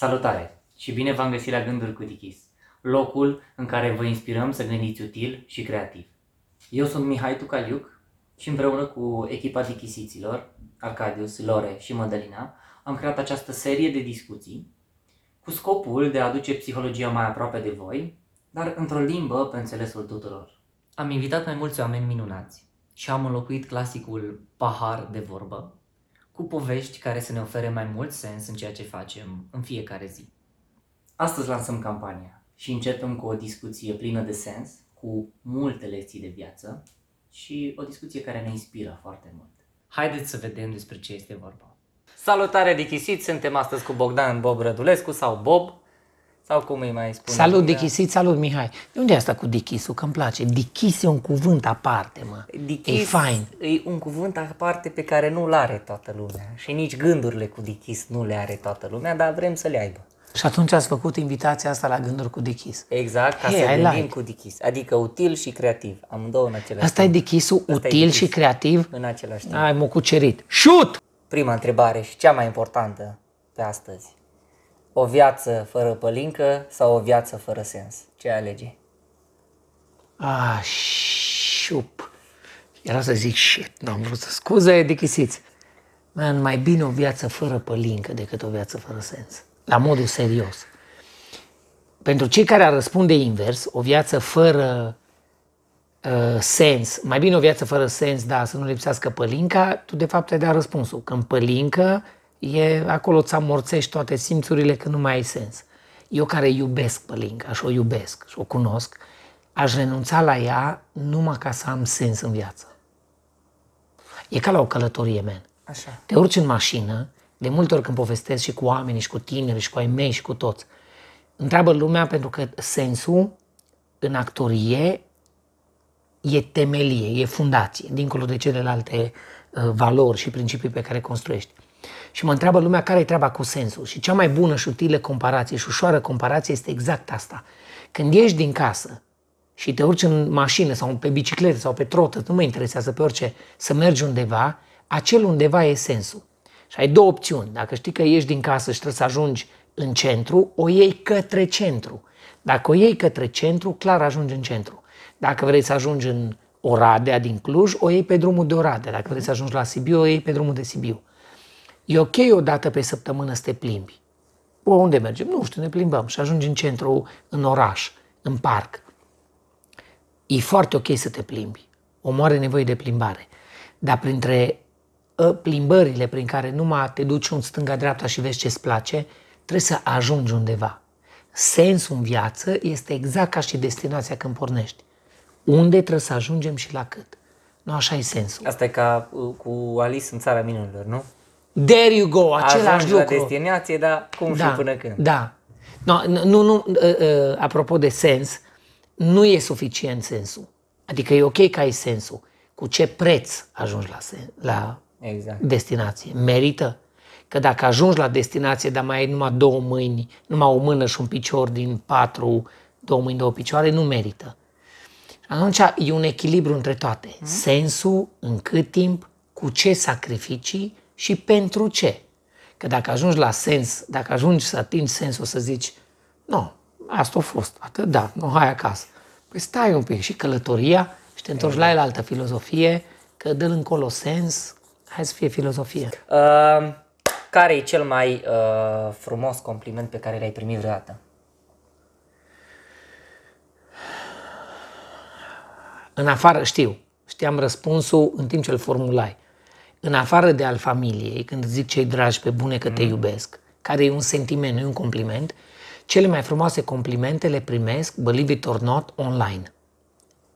Salutare și bine v-am găsit la Gânduri cu Dichis, locul în care vă inspirăm să gândiți util și creativ. Eu sunt Mihai Tucaliuc și împreună cu echipa Dichisiților, Arcadius, Lore și Mădălina, am creat această serie de discuții cu scopul de a aduce psihologia mai aproape de voi, dar într-o limbă pe înțelesul tuturor. Am invitat mai mulți oameni minunați și am înlocuit clasicul pahar de vorbă cu povești care să ne ofere mai mult sens în ceea ce facem în fiecare zi. Astăzi lansăm campania și începem cu o discuție plină de sens, cu multe lecții de viață și o discuție care ne inspiră foarte mult. Haideți să vedem despre ce este vorba. Salutare dichisiți, suntem astăzi cu Bogdan Bob Rădulescu sau Bob, sau cum îi mai spune. Salut Dichisit, salut Mihai. De unde e asta cu Dichisul? Că îmi place. Dichis e un cuvânt aparte, mă. Dichis E fain. e un cuvânt aparte pe care nu-l are toată lumea și nici gândurile cu dichis nu le are toată lumea, dar vrem să le aibă. Și atunci ați făcut invitația asta la gânduri cu Dichis. Exact, ca Hey, să I gândim like. cu dichis, adică util și creativ, amândouă în același Asta e timp. Dichisul Asta e util dichis. și creativ? În același timp. Ai, m-a cucerit. Shoot! Prima întrebare și cea mai importantă pe astăzi. O viață fără pălincă sau o viață fără sens? Ce alege? Ah, șup. Era să zic shit, nu am vrut să scuze, Dichisiți. Man, mai bine o viață fără pălincă decât o viață fără sens. La modul serios. Pentru cei care ar răspunde invers, o viață fără uh, sens, mai bine o viață fără sens, da, să nu lipsească pălinca, tu de fapt ai dat răspunsul. Că în pălincă e, acolo îți amorțești toate simțurile că nu mai ai sens. Eu care iubesc pălinca și o iubesc și o cunosc, aș renunța la ea numai ca să am sens în viață. E ca la o călătorie, man. Așa. Te urci în mașină, de multe ori când povestesc și cu oamenii, și cu tineri, și cu ai mei, și cu toți, întreabă lumea pentru că sensul în actorie e temelie, e fundație, dincolo de celelalte uh, valori și principii pe care construiești. Și mă întreabă lumea care e treaba cu sensul. Și cea mai bună și utilă comparație și ușoară comparație este exact asta. Când ieși din casă și te urci în mașină sau pe bicicletă sau pe trotă, nu mă interesează pe orice, să mergi undeva, acel undeva e sensul. Și ai două opțiuni. Dacă știi că ieși din casă și trebuie să ajungi în centru, o iei către centru. Dacă o iei către centru, clar ajungi în centru. Dacă vrei să ajungi în Oradea din Cluj, o iei pe drumul de Oradea. Dacă vrei să ajungi la Sibiu, o iei pe drumul de Sibiu. E ok o dată pe săptămână să te plimbi. O, unde mergem? Nu știu, ne plimbăm și ajungi în centru, în oraș, în parc. E foarte ok să te plimbi. Omul are nevoie de plimbare. Dar printre ă, plimbările prin care numai te duci în stânga-dreapta și vezi ce-ți place, trebuie să ajungi undeva. Sensul în viață este exact ca și destinația când pornești. Unde trebuie să ajungem și la cât. Nu așa e sensul. Asta e ca uh, cu Alice în țara minunilor, nu? There you go, același Ajungi la lucru. destinație, dar cum și până când? Da. No, nu, nu, nu, uh, uh, apropo de sens, nu e suficient sensul. Adică e ok că ai sensul. Cu ce preț ajungi la, sen, la Exact. destinație? Merită? Că dacă ajungi la destinație, dar mai ai numai două mâini, numai o mână și un picior din patru, două mâini, două picioare, nu merită. Atunci e un echilibru între toate. Sensul, în cât timp, cu ce sacrificii și pentru ce. Că dacă ajungi la sens, dacă ajungi să atingi sensul să zici, nu, asta a fost, atât, da, nu, hai acasă. Păi stai un pic și călătoria și te întorci la el altă filozofie, că dă încolo sens, hai să fie filozofie. Uh, care e cel mai uh, frumos compliment pe care l-ai primit vreodată? În afară, știu, știam răspunsul în timp ce îl formulai. În afară de al familiei, când îți zic cei dragi pe bune că te iubesc, care e un sentiment, nu e un compliment, cele mai frumoase complimente le primesc, believe it or not, online,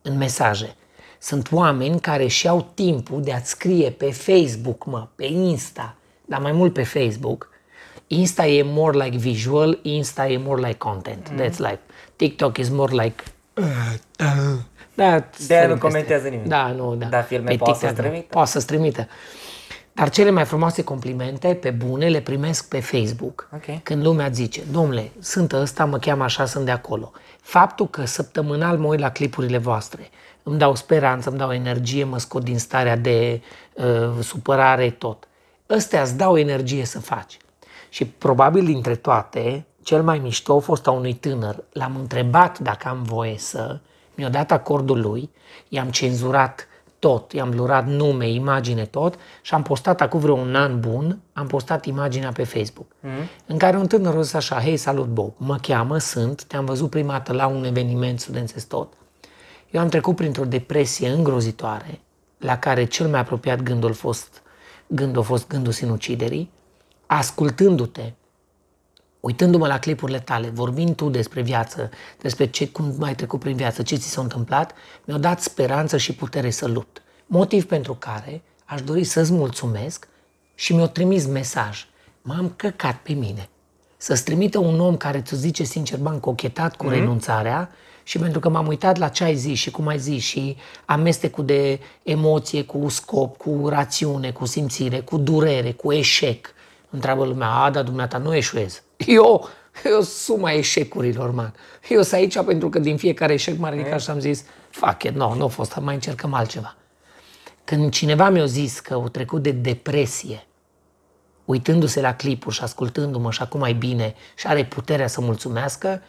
în mesaje. Sunt oameni care și au timpul de a-ți scrie pe Facebook, mă, pe Insta, dar mai mult pe Facebook. Insta e more like visual, Insta e more like content. That's like, TikTok is more like... Da, De-aia nu sărim comentează peste. nimeni. Da, nu, da. Dar filme Pe poate să TikTok, da. trimită? Poate să-ți trimită. Dar cele mai frumoase complimente, pe bune, le primesc pe Facebook. Ok. Când lumea zice, domnule, sunt ăsta, mă cheamă așa, sunt de acolo. Faptul că săptămânal mă uit la clipurile voastre, îmi dau speranță, îmi dau energie, mă scot din starea de uh, supărare, tot. Ăstea îți dau energie să faci. Și probabil dintre toate, cel mai mișto a fost a unui tânăr. L-am întrebat dacă am voie să, mi-a dat acordul lui, i-am cenzurat tot, i-am lurat nume, imagine, tot și am postat acum vreo un an bun, am postat imaginea pe Facebook, mm. în care un tânăr a zis așa, hei, salut Bob, mă cheamă, sunt, te-am văzut prima dată la un eveniment studențesc tot. Eu am trecut printr-o depresie îngrozitoare, la care cel mai apropiat gând a fost, gândul a fost gândul sinuciderii, ascultându-te, uitându-mă la clipurile tale, vorbind tu despre viață, despre ce, cum ai trecut prin viață, ce ți s-a întâmplat, mi-au dat speranță și putere să lupt. Motiv pentru care aș dori să-ți mulțumesc și mi-au trimis mesaj. M-am căcat pe mine. Să-ți trimită un om care îți zice sincer, m-am cochetat cu mm-hmm. renunțarea și pentru că m-am uitat la ce ai zis și cum ai zis și amestecul de emoție cu scop, cu rațiune, cu simțire, cu durere, cu eșec, întreabă lumea, a, dar dumneata nu eșuez. Eu, eu suma eșecurilor, man. Eu sunt aici pentru că din fiecare eșec m-am ridicat și am zis, fuck it, no, nu a fost, mai încercăm altceva. Când cineva mi-a zis că au trecut de depresie, uitându-se la clipuri și ascultându-mă și acum mai bine și are puterea să mulțumească,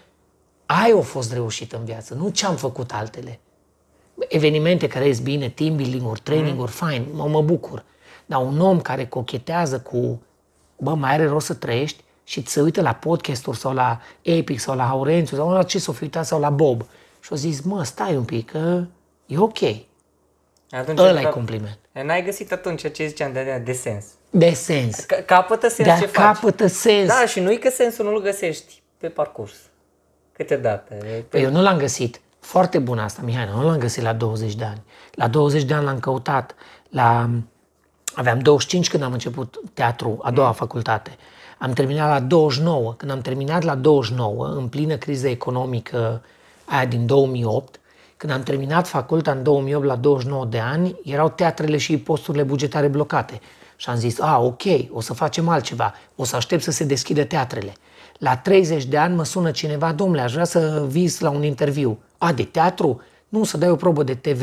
ai o fost reușit în viață, nu ce am făcut altele. Evenimente care ies bine, team building-uri, training-uri, mm. fine, mă, mă bucur. Dar un om care cochetează cu, bă, mai are rost să trăiești, și se uită la podcasturi sau la Epic sau la Haurențiu sau la ce s-o fi uitat sau la Bob și o zis, mă, stai un pic, că e ok. Atunci, Ăla e compliment. N-ai găsit atunci ce ziceam de, de sens. De sens. C- capătă sens de ce capătă faci. sens. Da, și nu-i că sensul nu-l găsești pe parcurs. Câteodată. Pe... Păi eu nu l-am găsit. Foarte bun asta, Mihai, nu l-am găsit la 20 de ani. La 20 de ani l-am căutat. La... Aveam 25 când am început teatru, a doua mm. facultate. Am terminat la 29. Când am terminat la 29, în plină criză economică aia din 2008, când am terminat faculta în 2008 la 29 de ani, erau teatrele și posturile bugetare blocate. Și am zis, a, ok, o să facem altceva, o să aștept să se deschidă teatrele. La 30 de ani mă sună cineva, domnule, aș vrea să vis la un interviu. A, de teatru? Nu, să dai o probă de TV.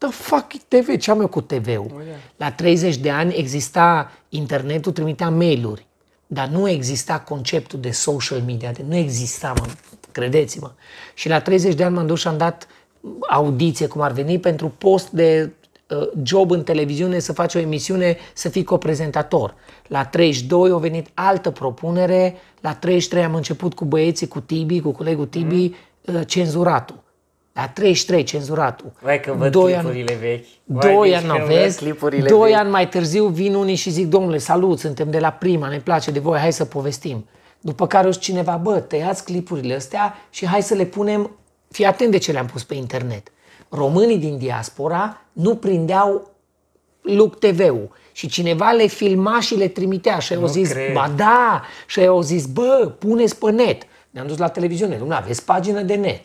The fuck TV? Ce am eu cu TV-ul? Oh, yeah. La 30 de ani exista internetul, trimitea mail-uri dar nu exista conceptul de social media, de nu exista, mă, credeți-mă. Și la 30 de ani m-am dus și am dat audiție, cum ar veni, pentru post de uh, job în televiziune, să faci o emisiune, să fii coprezentator. La 32 a venit altă propunere, la 33 am început cu băieții, cu Tibi, cu colegul Tibi, mm. uh, cenzuratul. La 33, cenzuratul. Vai că văd doi clipurile ani, vechi. Vai, doi ani, nu vezi? Doi vechi. ani mai târziu vin unii și zic, domnule, salut, suntem de la prima, ne place de voi, hai să povestim. După care o cineva, bă, tăiați clipurile astea și hai să le punem, fii atent de ce le-am pus pe internet. Românii din diaspora nu prindeau Luc TV-ul și cineva le filma și le trimitea și au zis, cred. ba da, și au zis, bă, puneți pe net. Ne-am dus la televiziune, nu aveți pagină de net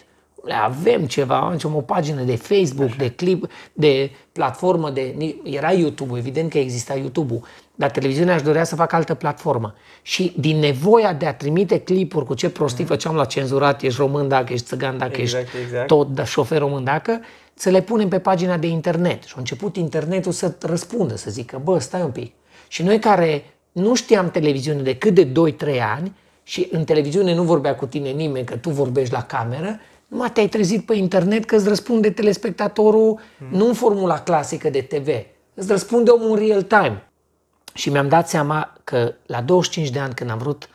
avem ceva, avem o pagină de Facebook, Așa. de clip, de platformă, de, era YouTube, evident că exista YouTube-ul, dar televiziunea își dorea să facă altă platformă. Și din nevoia de a trimite clipuri cu ce prostii mm. făceam la cenzurat, ești român dacă ești țăgan, dacă exact, ești exact. tot da, șofer român dacă, să le punem pe pagina de internet. Și a început internetul să răspundă, să zică, bă, stai un pic. Și noi care nu știam televiziune decât de 2-3 ani și în televiziune nu vorbea cu tine nimeni, că tu vorbești la cameră, numai te-ai trezit pe internet că îți răspunde telespectatorul mm. nu în formula clasică de TV, îți răspunde omul în real time. Și mi-am dat seama că la 25 de ani când am vrut,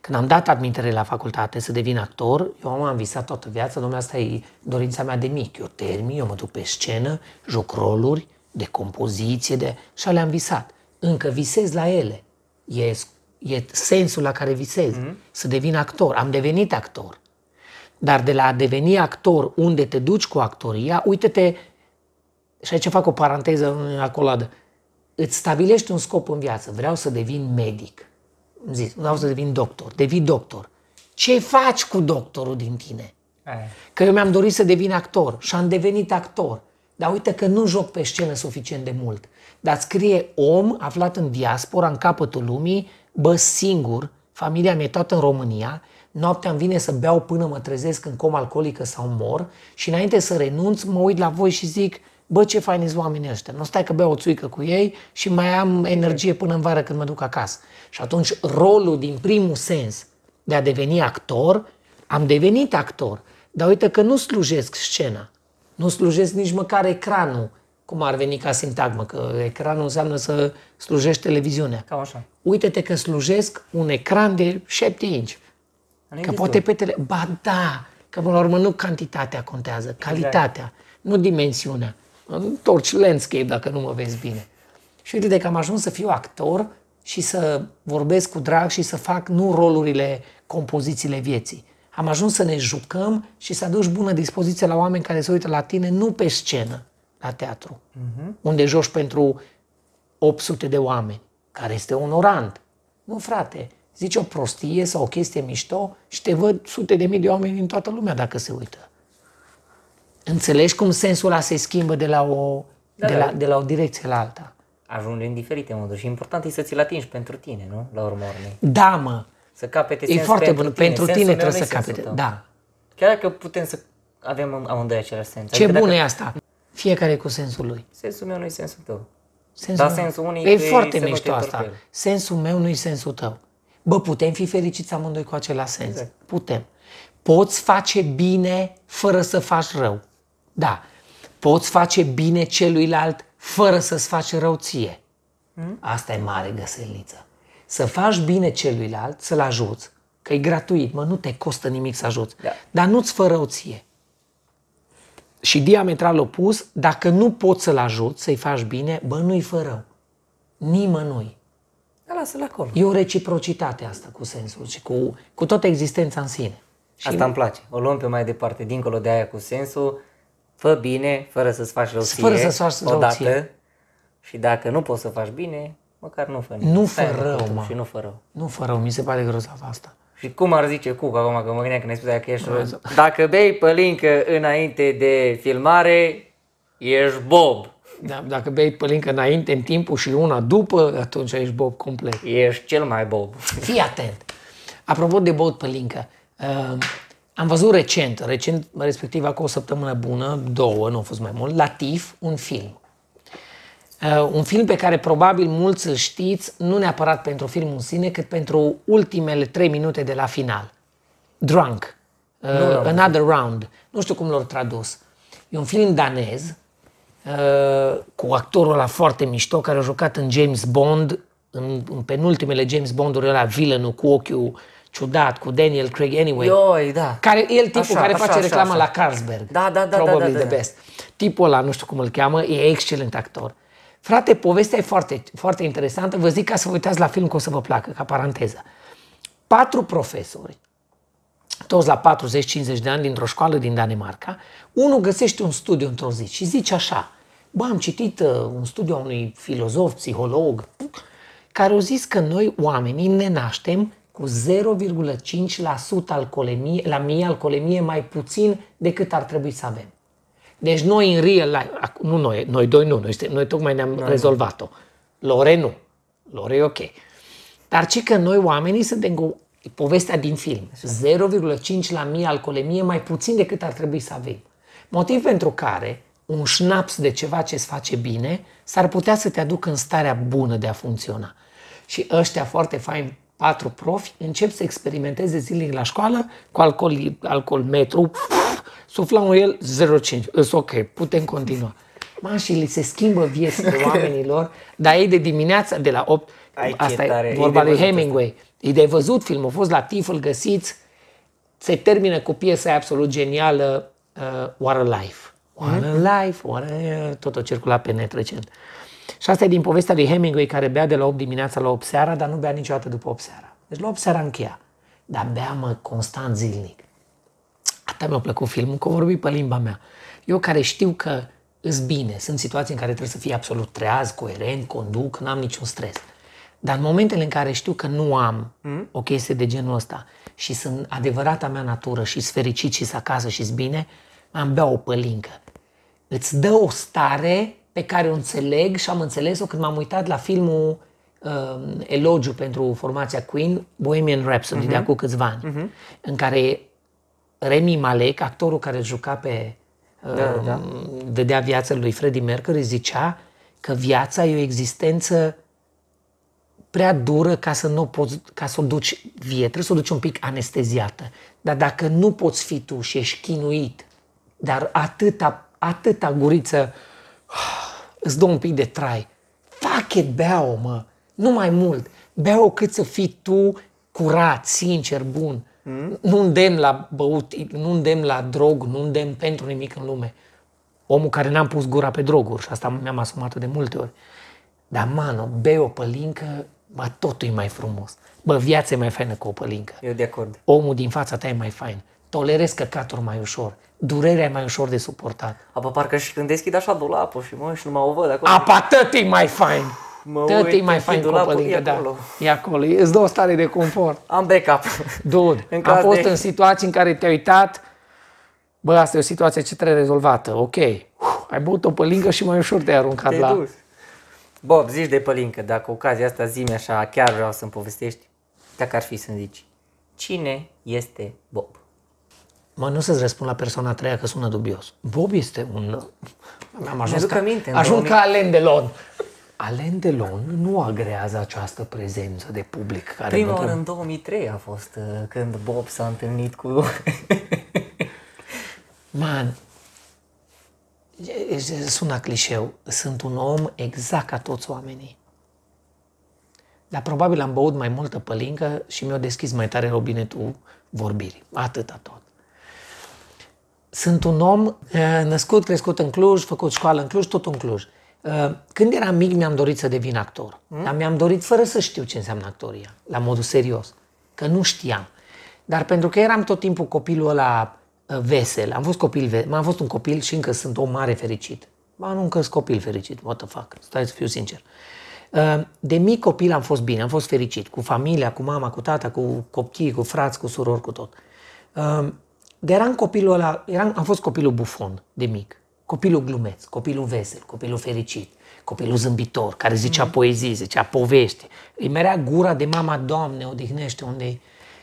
când am dat admitere la facultate să devin actor, eu am visat toată viața, domnule, asta e dorința mea de mic. Eu termin, eu mă duc pe scenă, joc roluri de compoziție, de... și le-am visat. Încă visez la ele. E, e sensul la care visez, mm. să devin actor. Am devenit actor. Dar de la a deveni actor, unde te duci cu actoria, uite-te, și aici fac o paranteză în acoladă, îți stabilești un scop în viață. Vreau să devin medic. Zis, vreau să devin doctor. Devii doctor. Ce faci cu doctorul din tine? Aia. Că eu mi-am dorit să devin actor și am devenit actor. Dar uite că nu joc pe scenă suficient de mult. Dar scrie om aflat în diaspora, în capătul lumii, bă, singur, familia mea e toată în România noaptea îmi vine să beau până mă trezesc în coma alcoolică sau mor și înainte să renunț mă uit la voi și zic, bă, ce faini sunt oamenii ăștia. Nu stai că beau o țuică cu ei și mai am energie până în vară când mă duc acasă. Și atunci rolul din primul sens de a deveni actor, am devenit actor. Dar uite că nu slujesc scena. Nu slujesc nici măcar ecranul, cum ar veni ca sintagmă, că ecranul înseamnă să slujești televiziunea. Cam așa. Uite-te că slujesc un ecran de 7 inch. Nu Că e poate pe tele... Ba da, că până la urmă nu cantitatea contează, calitatea, nu dimensiunea. Întorci landscape dacă nu mă vezi bine. Și uite că am ajuns să fiu actor și să vorbesc cu drag și să fac nu rolurile, compozițiile vieții. Am ajuns să ne jucăm și să aduci bună dispoziție la oameni care se uită la tine nu pe scenă, la teatru, unde joci pentru 800 de oameni, care este onorant. Nu, frate, zici o prostie sau o chestie mișto și te văd sute de mii de oameni din toată lumea dacă se uită. Înțelegi cum sensul ăla se schimbă de la o, Da, de da. la, de la o direcție la alta? Ajunge în diferite moduri și important e să ți-l atingi pentru tine, nu? La urmă urmei. Da, mă, Să capete e sens foarte pentru bun. tine. Pentru Sensul tine meu trebuie nu-i să sensul capete. tău. Da. Chiar dacă putem să avem amândoi același sens. Ce Adică bună dacă e asta. Fiecare cu sensul lui. Sensul meu nu e sensul tău. Sensul Dar meu. sensul unic e e foarte să nu mișto te asta. întorci. Sensul meu nu e sensul tău. Bă, putem fi fericiți amândoi cu același sens. Exact. Putem. Poți face bine fără să faci rău. Da. Poți face bine celuilalt fără să-ți faci rău ție. Hmm? Asta e mare găselniță. Să faci bine celuilalt, să-l ajuți, că e gratuit, mă, nu te costă nimic să ajuți, Da. dar nu-ți fă rău ție. Și diametral opus, dacă nu poți să-l ajuți, să-i faci bine, bă, nu-i fă rău. Nimănui. Da, lasă-l acolo. E o reciprocitate asta cu sensul și cu, cu toată existența în sine. Și Asta îmi place. O luăm pe mai departe, dincolo de aia cu sensul, fă bine, fără să-ți faci rău ție, Fără să-ți faci rău odată, ție. și dacă nu poți să faci bine, măcar nu fă nimic. Nu Stai fă în rău, locul mă. Și nu fă rău. nu fă rău, mi se pare grozav asta. Și cum ar zice Cuc acum, că mă gândeam când ai spus aia că ești... Dacă bei pălincă înainte de filmare, ești Bob. Da, dacă bei pălincă înainte, în timpul și una după, atunci ești bob complet. Ești cel mai Bob. Fii atent. Apropo de băut pălincă, uh, am văzut recent, recent, respectiv acum o săptămână bună, două, nu a fost mai mult, la TIF, un film. Uh, un film pe care probabil mulți îl știți, nu neapărat pentru filmul în sine, cât pentru ultimele trei minute de la final. Drunk. Uh, Another Round. Nu știu cum l-au tradus. E un film danez uh, cu actorul ăla foarte mișto care a jucat în James Bond, în, în penultimele James Bond-uri ăla, villainul cu ochiul ciudat, cu Daniel Craig Anyway. Ioi, da. Care el tipul Așa, care așa, face așa, reclamă așa. la Carlsberg. Da, da, da, Probably da, da, the da. best. Tipul ăla, nu știu cum îl cheamă, e excelent actor. Frate, povestea e foarte, foarte interesantă. Vă zic ca să vă uitați la film că o să vă placă, ca paranteză. Patru profesori, toți la 40-50 de ani, dintr-o școală din Danemarca, unul găsește un studiu într-o zi și zice așa, bă, am citit uh, un studiu a unui filozof, psiholog, care au zis că noi, oamenii, ne naștem cu 0,5% alcoolemie, la mie alcoolemie mai puțin decât ar trebui să avem. Deci noi în real life, ac- nu noi, noi doi nu, noi, suntem- noi tocmai ne-am rezolvat-o. Lore nu. Lore e ok. Dar ci că noi oamenii suntem cu povestea din film. 0,5 la mie alcoolemie mai puțin decât ar trebui să avem. Motiv pentru care un șnaps de ceva ce îți face bine s-ar putea să te aducă în starea bună de a funcționa. Și ăștia foarte faini, patru profi, încep să experimenteze zilnic la școală cu alcool, alcool metru, suflau în el 0,5. Îs ok, putem continua. Ma, și li se schimbă viețile oamenilor, dar ei de dimineața, de la 8, Ai, ce asta tare, e e vorba de lui văzut Hemingway. E de văzut filmul, a fost la TIFF, îl găsiți, se termină cu piesa aia absolut genială, uh, What a Life. What a Life, what a... tot o circula pe net recent. Și asta e din povestea lui Hemingway care bea de la 8 dimineața la 8 seara, dar nu bea niciodată după 8 seara. Deci la 8 seara încheia. Dar bea mă constant zilnic. Atât mi-a plăcut filmul, că vorbi pe limba mea. Eu care știu că îs bine, sunt situații în care trebuie să fii absolut treaz, coerent, conduc, n-am niciun stres. Dar în momentele în care știu că nu am mm? o chestie de genul ăsta și sunt adevărata mea natură și sunt fericit și sunt acasă și sunt bine, am bea o pălincă. Îți dă o stare pe care o înțeleg și am înțeles-o când m-am uitat la filmul uh, Elogiu pentru formația Queen, Bohemian Rhapsody, uh-huh. de acum câțiva ani, uh-huh. în care Remi Malek, actorul care îl juca pe Da, da. dădea viața lui Freddie Mercury, zicea că viața e o existență prea dură ca să nu poți, ca să o duci vie, trebuie să o duci un pic anesteziată. Dar dacă nu poți fi tu și ești chinuit, dar atâta, atâta guriță îți dă un pic de trai, fuck it, bea-o, mă, nu mai mult. Bea-o cât să fii tu curat, sincer, bun. Mm? Nu îndemn la băut, nu îndemn la drog, nu îndemn pentru nimic în lume. Omul care n-am pus gura pe droguri și asta mi-am asumat de multe ori. Dar, mano, bei o pălincă, bă, totul e mai frumos. Bă, viața e mai faină cu o pălincă. Eu de acord. Omul din fața ta e mai fain. Tolerezi căcaturi mai ușor. Durerea e mai ușor de suportat. Apă parcă și când deschid așa dulapul și mă, și nu mă o văd acolo. Apa tot e mai fain. Mă Tot uit e mai în fain cu o dulapul, pălincă, e da. acolo. E acolo. Îți dă o stare de confort. Am backup. Dude, În am caz fost de- în situații în care te-ai uitat, bă, asta e o situație ce trebuie rezolvată, ok. Uf, ai băut o pălincă și mai ușor te-ai aruncat Te-ai la... dus. Bob, zici de pălincă, dacă ocazia asta zi așa, chiar vreau să-mi povestești, dacă ar fi să-mi zici, cine este Bob? Mă, nu să-ți răspund la persoana a treia că sună dubios. Bob este un... Am ajuns, Mi-aduc ca, aminte, în ajuns 2000 ca Alain Delon. Alain Delon nu agrează această prezență de public care Prima nu oară trebuie- în 2003 a fost uh, când Bob s-a întâlnit cu... Man, e- e- sună clișeu. Sunt un om exact ca toți oamenii. Dar probabil am băut mai multă pălincă și mi-a deschis mai tare robinetul vorbirii. Atâta tot. Sunt un om eh, născut, crescut în Cluj, făcut școală în Cluj, tot în Cluj. Eh, Când eram mic mi-am dorit să devin actor. Dar mi-am dorit fără să știu ce înseamnă actoria, la modul serios. Că nu știam. Dar pentru că eram tot timpul copilul ăla eh, vesel, am fost copil, ve- am fost un copil și încă sunt om mare fericit. Ba, nu încă sunt copil fericit, what the fuck, stai să fiu sincer. Uh, De mic copil am fost bine, am fost fericit, cu familia, cu mama, cu tata, cu copii, cu frați, cu surori, cu tot. Uh, De eram copilul ăla, eram, am fost copilul bufon de mic, copilul glumeț, copilul vesel, copilul fericit, copilul zâmbitor, care zicea Mm. poezii, zicea povești. Îi merea gura de mama, Doamne, odihnește unde e.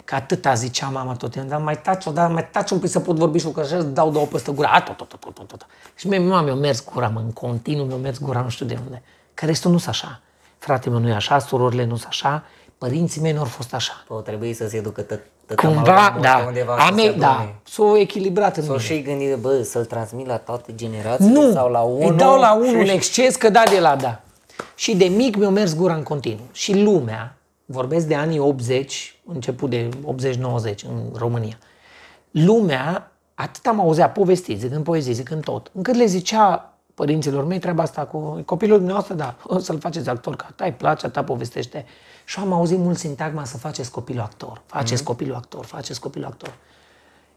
Că atâta zicea mama tot timpul, dar mai taci o dată, mai taci un pic să pot vorbi și eu, că așa îți dau două peste gura, a, tot, tot, tot, tot, tot. Și mie, mama mi-a mers gura, mă, în continuu mi-a mers gura, nu știu de unde. Că restul nu s așa. Fratele meu nu e așa, surorile nu sunt așa, părinții mei nu au fost așa. Bă, trebuie să se ducă tot, tot Cumva, da, undeva a să mei, se da, adune. s-o echilibrat în S-o mine. și gândit, bă, să-l transmit la toate generațiile Nu, sau la unul? îi dau la unul în și- exces că da de la da. Și de mic mi-a mers gura în continuu. Și lumea, vorbesc de anii 80, început de 80-90 în România, lumea atât am auzea povestiți, zicând poezii, zicând tot, încât le zicea părinților mei treaba asta cu copilul dumneavoastră, da, o să-l faceți actor, că ta îi place, ta povestește. Și am auzit mult sintagma să faceți copilul actor, faceți copilul actor, faceți copilul actor.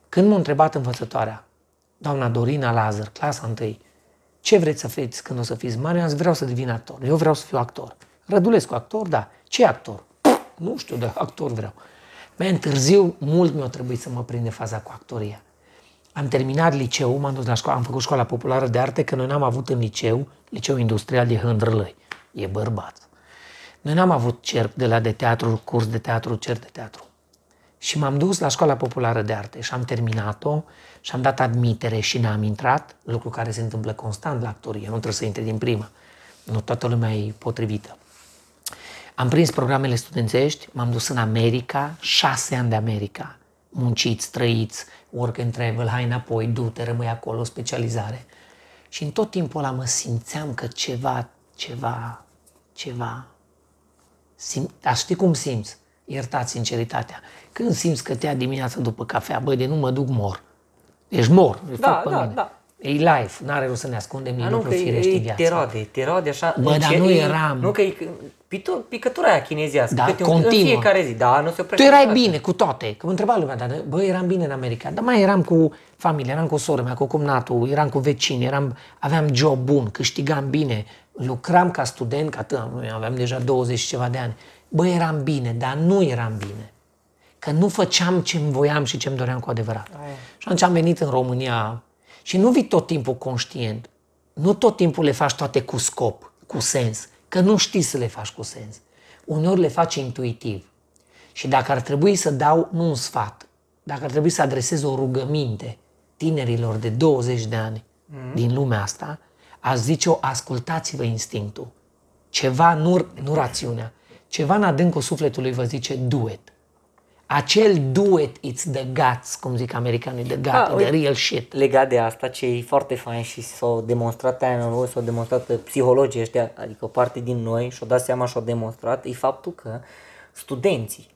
Când m-a întrebat învățătoarea, doamna Dorina Lazar, clasa 1, ce vreți să fiți când o să fiți mari? Eu am zis, vreau să devin actor. Eu vreau să fiu actor. Rădulescu actor? Da. Ce actor? Pff, nu știu, dar actor vreau. Man, târziu, mult mi-a trebuit să mă prind de faza cu actoria. Am terminat liceu, m-am dus la școală, am făcut școala populară de arte, că noi n-am avut în liceu, liceu industrial de Hândrălăi. E bărbat. Noi n-am avut cerc de la de teatru, curs de teatru, cerc de teatru. Și m-am dus la școala populară de arte și am terminat-o și am dat admitere și n-am intrat, lucru care se întâmplă constant la actorie, nu trebuie să intri din prima. Nu toată lumea e potrivită. Am prins programele studențești, m-am dus în America, șase ani de America. Munciți, trăiți, work and travel, hai înapoi, du-te, rămâi acolo, specializare. Și în tot timpul ăla mă simțeam că ceva, ceva, ceva Sim, dar știi cum simți? Iertați sinceritatea. Când simți că te ia dimineața după cafea, băi, de nu mă duc mor. Ești mor, îl Da, fac pe da, mine. da. E life, n-are rost să ne ascundem Dar nici nu, lucruri că firești în e, viața. te roade, te roade așa. Bă, dar înce- nu e- eram. Nu, că e pitu- picătura aia chinezească. Da, câte un- În continuă. fiecare zi, da, nu se Tu oprește. erai niciodată. bine cu toate, că mă întreba lumea, dar bă, eram bine în America, dar mai eram cu familia, eram cu sora mea, cu cumnatul, eram cu vecini, eram, aveam job bun, câștigam bine, lucram ca student, ca tânăr, noi aveam deja 20 și ceva de ani. Bă, eram bine, dar nu eram bine. Că nu făceam ce îmi voiam și ce îmi doream cu adevărat. Și atunci am venit în România și nu vii tot timpul conștient. Nu tot timpul le faci toate cu scop, cu sens. Că nu știi să le faci cu sens. Uneori le faci intuitiv. Și dacă ar trebui să dau, nu un sfat, dacă ar trebui să adresez o rugăminte tinerilor de 20 de ani, mm. din lumea asta, aș zice-o, ascultați-vă instinctul. Ceva, nu, nu rațiunea, ceva în adâncul sufletului vă zice do it. Acel do it, it's the guts, cum zic americanii, the gut, Ah, the uite. real shit. Legat de asta, ce e foarte fain și s-au demonstrat aia în s-au demonstrat psihologii ăștia, adică o parte din noi și-au dat seama și au demonstrat, e faptul că studenții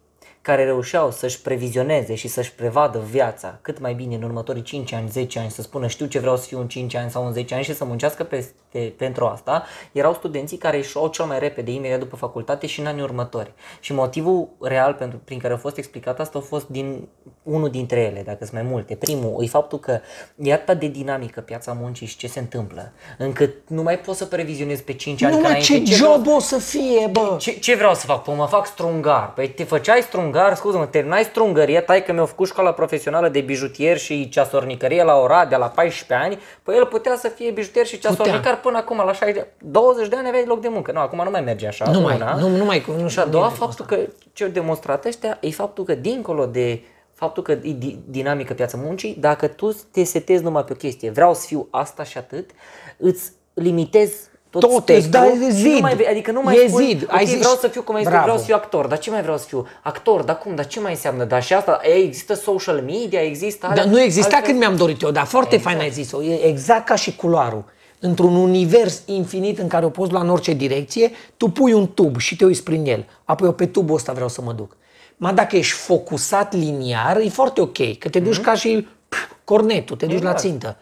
care reușeau să-și previzioneze și să-și prevadă viața cât mai bine în următorii 5 ani, 10 ani, să spună știu ce vreau să fiu în 5 ani sau în 10 ani și să muncească peste, pentru asta, erau studenții care își au cel mai repede imediat după facultate și în anii următori. Și motivul real pentru, prin care a fost explicat asta a fost din unul dintre ele, dacă sunt mai multe. Primul e faptul că e atât de dinamică piața muncii și ce se întâmplă, încât nu mai poți să previzionezi pe 5 ani Numai înainte ce vreau- job o să fie, bă! ce, ce vreau să fac? Păi mă fac strungar. Păi te făceai strungar, scuză-mă, terminai strungărie, tai că mi-a făcut școala profesională de bijutier și ceasornicărie la Oradea la 14 ani, păi el putea să fie bijutier și ceasornicar până acum la 60 de 20 de ani aveai loc de muncă. Nu, acum nu mai merge așa. Nu mai, una. nu, nu mai, nu Și a doua, merge cu faptul că ce au demonstrat ăștia e faptul că dincolo de faptul că e di- dinamică piața muncii, dacă tu te setezi numai pe o chestie, vreau să fiu asta și atât, îți limitezi tot, Tot, spectrul îți dai și zid. Nu mai, vei- adică nu mai E spui, zid. ok, Ai zis- vreau să fiu, cum ai zis, tu, Bravo. vreau să fiu actor, dar ce mai vreau să fiu? Actor, dar cum, dar ce mai înseamnă? Dar și asta, e, există social media, există alea, Dar nu exista altfel- când mi-am dorit eu, dar foarte exact. fain ai zis-o. E exact ca și culoarul. Într-un univers infinit în care o poți lua în orice direcție, tu pui un tub și te uiți prin el. Apoi eu pe tubul ăsta vreau să mă duc. Ma dacă ești focusat liniar, e foarte ok, că te duci ca și pf, cornetul, te duci la Exact. țintă.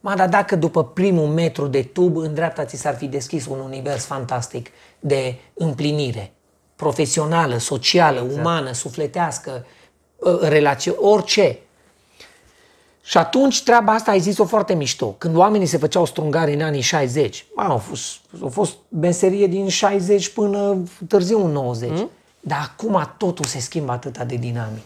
Ma, dar dacă după primul metru de tub, în dreapta ți s-ar fi deschis un univers fantastic de împlinire profesională, socială, exact. umană, sufletească, relație, orice. Și atunci treaba asta ai zis-o foarte mișto. Când oamenii se făceau strungari în anii 60, a, au fost, au fost meserie din 60 până târziu în 90. Mm? Dar acum totul se schimbă atât de dinamic.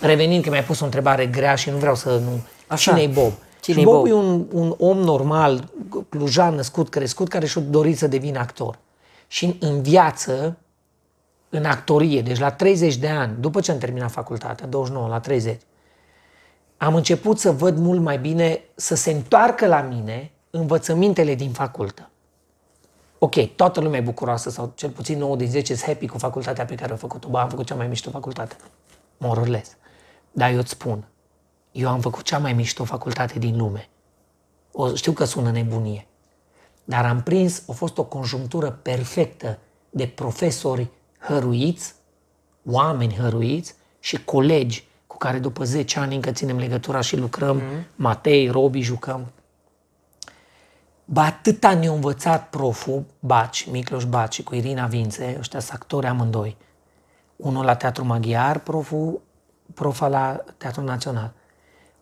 Revenind că mi-ai pus o întrebare grea și nu vreau să nu... Așa. Cine-i Bob? Cine-i și Bob, Bob? e un, un om normal, clujan, născut, crescut, care și-a dorit să devină actor. Și în, în viață, în actorie, deci la 30 de ani, după ce am terminat facultatea, 29 la 30, am început să văd mult mai bine, să se întoarcă la mine învățămintele din facultă. Ok, toată lumea e bucuroasă sau cel puțin 9 din 10 sunt happy cu facultatea pe care o făcut-o. Ba, am făcut cea mai mișto facultate. More or less. Dar eu îți spun, eu am făcut cea mai mișto facultate din lume. O, știu că sună nebunie, dar am prins, a fost o conjunctură perfectă de profesori hăruiți, oameni hăruiți și colegi cu care după 10 ani încă ținem legătura și lucrăm, mm-hmm. Matei, Robi, jucăm. Ba atâta ne-a învățat proful Baci, Micloș Baci cu Irina Vințe, ăștia sunt actori amândoi. Unul la Teatru Maghiar, proful, profa la Teatru Național.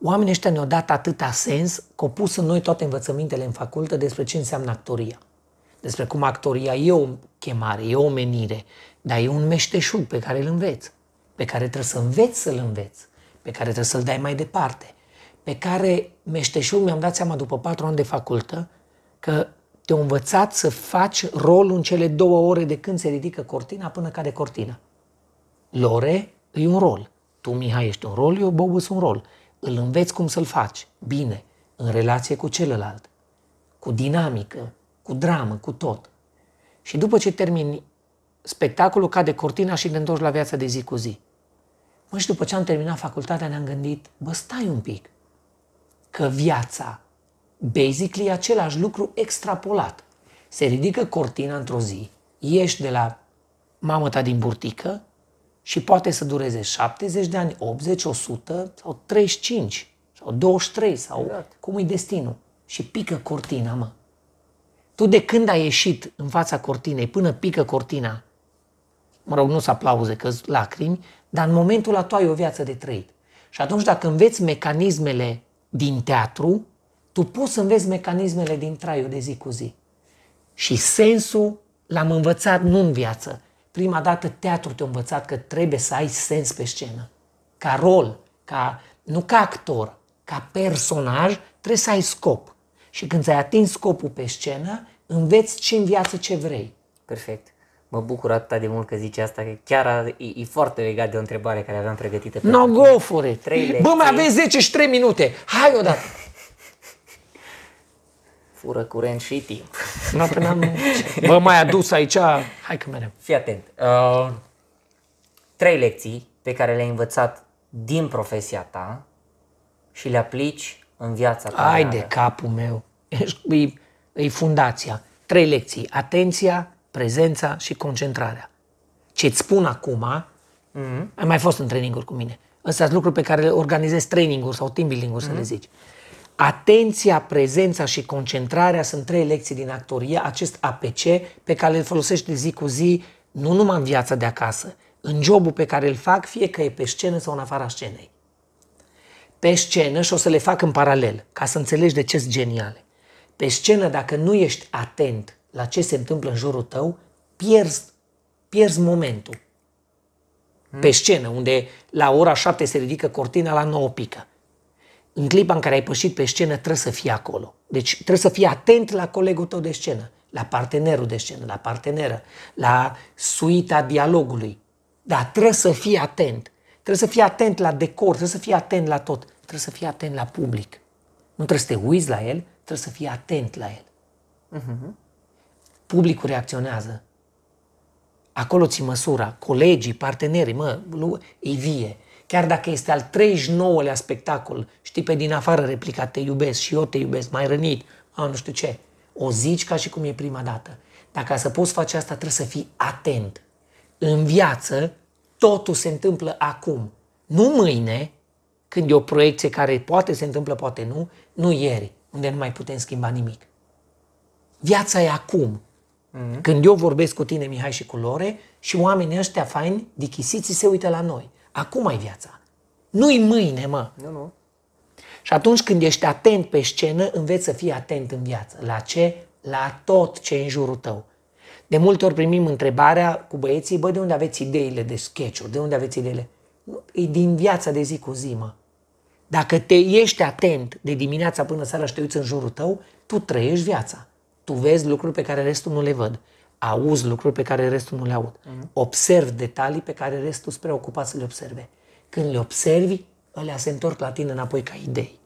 Oamenii ăștia ne-au dat atâta sens că au pus în noi toate învățămintele în facultă despre ce înseamnă actoria. Despre cum actoria e o chemare, e o menire, dar e un meșteșug pe care îl înveți, pe care trebuie să înveți să-l înveți, pe care trebuie să-l dai mai departe, pe care meșteșug mi-am dat seama după patru ani de facultă că te-au învățat să faci rolul în cele două ore de când se ridică cortina până cade cortina. Lore e un rol. Tu, Mihai, ești un rol, eu, Bobu, sunt un rol. Îl înveți cum să-l faci. Bine, în relație cu celălalt. Cu dinamică, cu dramă, cu tot. Și după ce termini spectacolul, cade cortina și ne întorci la viața de zi cu zi. Mă, și după ce am terminat facultatea, ne-am gândit, bă, stai un pic, că viața, basically, e același lucru extrapolat. Se ridică cortina într-o zi, ieși de la mamă ta din burtică și poate să dureze 70 de ani, 80, 100 sau 35 sau 23 sau exact. cum e destinul. Și pică cortina, mă. Tu de când ai ieșit în fața cortinei până pică cortina, mă rog, nu să aplauze că lacrimi, dar în momentul ăla tu ai o viață de trăit. Și atunci dacă înveți mecanismele din teatru, tu poți să înveți mecanismele din traiul de zi cu zi. Și sensul l-am învățat nu în viață. Prima dată teatru te-a învățat că trebuie să ai sens pe scenă. Ca rol, ca, nu ca actor, ca personaj, trebuie să ai scop. Și când ți-ai atins scopul pe scenă, înveți ce în viață ce vrei. Perfect. Mă bucur atât de mult că zici asta, că chiar a- e, e foarte legat de o întrebare care aveam pregătită. No, pentru go for it. Trei Bă, mai lecții. avem 10 și 3 minute. Hai odată. Fură curent și timp. Nu, că n-am... Vă mai adus aici, hai că merem. Fii atent. Uh, trei lecții pe care le-ai învățat din profesia ta și le aplici în viața ta. Ai reală. de capul meu. E, e fundația. Trei lecții. Atenția, prezența și concentrarea. Ce-ți spun acum, mm-hmm. ai mai fost în traininguri cu mine. Astea sunt lucruri pe care le organizezi traininguri sau team building-uri, mm-hmm. să le zici. Atenția, prezența și concentrarea sunt trei lecții din actorie, acest APC pe care îl folosești de zi cu zi, nu numai în viața de acasă, în jobul pe care îl fac, fie că e pe scenă sau în afara scenei pe scenă și o să le fac în paralel, ca să înțelegi de ce sunt geniale. Pe scenă, dacă nu ești atent la ce se întâmplă în jurul tău, pierzi, pierzi momentul. Pe scenă, unde la ora 7 se ridică cortina, la 9 pică. În clipa în care ai pășit pe scenă, trebuie să fii acolo. Deci trebuie să fii atent la colegul tău de scenă, la partenerul de scenă, la parteneră, la suita dialogului. Dar trebuie să fii atent. Trebuie să fii atent la decor, trebuie să fii atent la tot. Trebuie să fii atent la public. Nu trebuie să te uiți la el, trebuie să fii atent la el. Publicul reacționează. Acolo ți măsura, colegii, partenerii, mă, lu- e vie. Chiar dacă este al 39-lea spectacol, știi pe din afară replica te iubesc și eu te iubesc, mai rănit, a, nu știu ce. O zici ca și cum e prima dată. Dar ca să poți face asta trebuie să fii atent. În viață totul se întâmplă acum. Nu mâine, când e o proiecție care poate se întâmplă, poate nu, nu ieri, unde nu mai putem schimba nimic. Viața e acum. Mm-hmm. Când eu vorbesc cu tine, Mihai, și cu Lore, și oamenii ăștia faini, dichisiții, se uită la noi. Acum ai viața. Nu-i mâine, mă. Nu, nu. Și atunci când ești atent pe scenă, înveți să fii atent în viață. La ce? La tot ce e în jurul tău. De multe ori primim întrebarea cu băieții, bă, de unde aveți ideile de sketch De unde aveți ideile? Nu, E din viața de zi cu zi, mă. Dacă te ești atent de dimineața până seara și te uiți în jurul tău, tu trăiești viața. Tu vezi lucruri pe care restul nu le văd. Auzi lucruri pe care restul nu le aud. Observi detalii pe care restul sunt preocupat să le observe. Când le observi, alea se întorc la tine înapoi ca idei.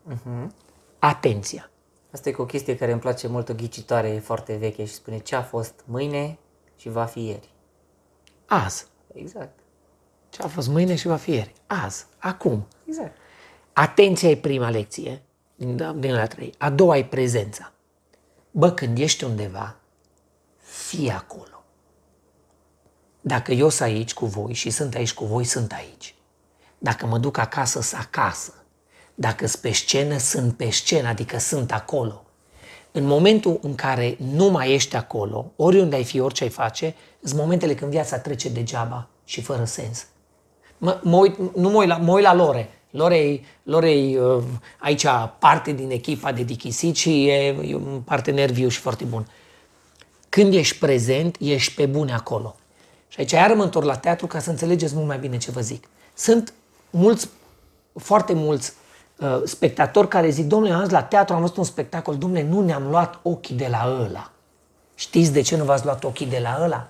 Atenția. Asta e cu o chestie care îmi place mult, o ghicitoare e foarte veche și spune ce a fost mâine și va fi ieri. Azi. Exact. Ce a fost mâine și va fi ieri. Azi. Acum. Exact. Atenția e prima lecție din, din la trei. A doua e prezența. Bă, când ești undeva, fii acolo. Dacă eu sunt aici cu voi și sunt aici cu voi, sunt aici. Dacă mă duc acasă, sunt acasă. Dacă sunt pe scenă, sunt pe scenă, adică sunt acolo. În momentul în care nu mai ești acolo, oriunde ai fi, orice ai face, sunt momentele când viața trece degeaba și fără sens. Mă, mă uit, nu mă uit la, mă uit la Lore. Lore, Lore e uh, aici parte din echipa de Dichisit și e, e un partener viu și foarte bun. Când ești prezent, ești pe bune acolo. Și aici iar mă întorc la teatru ca să înțelegeți mult mai bine ce vă zic. Sunt mulți, foarte mulți uh, spectatori care zic, domnule, azi la teatru am văzut un spectacol, domnule, nu ne-am luat ochii de la ăla. Știți de ce nu v-ați luat ochii de la ăla?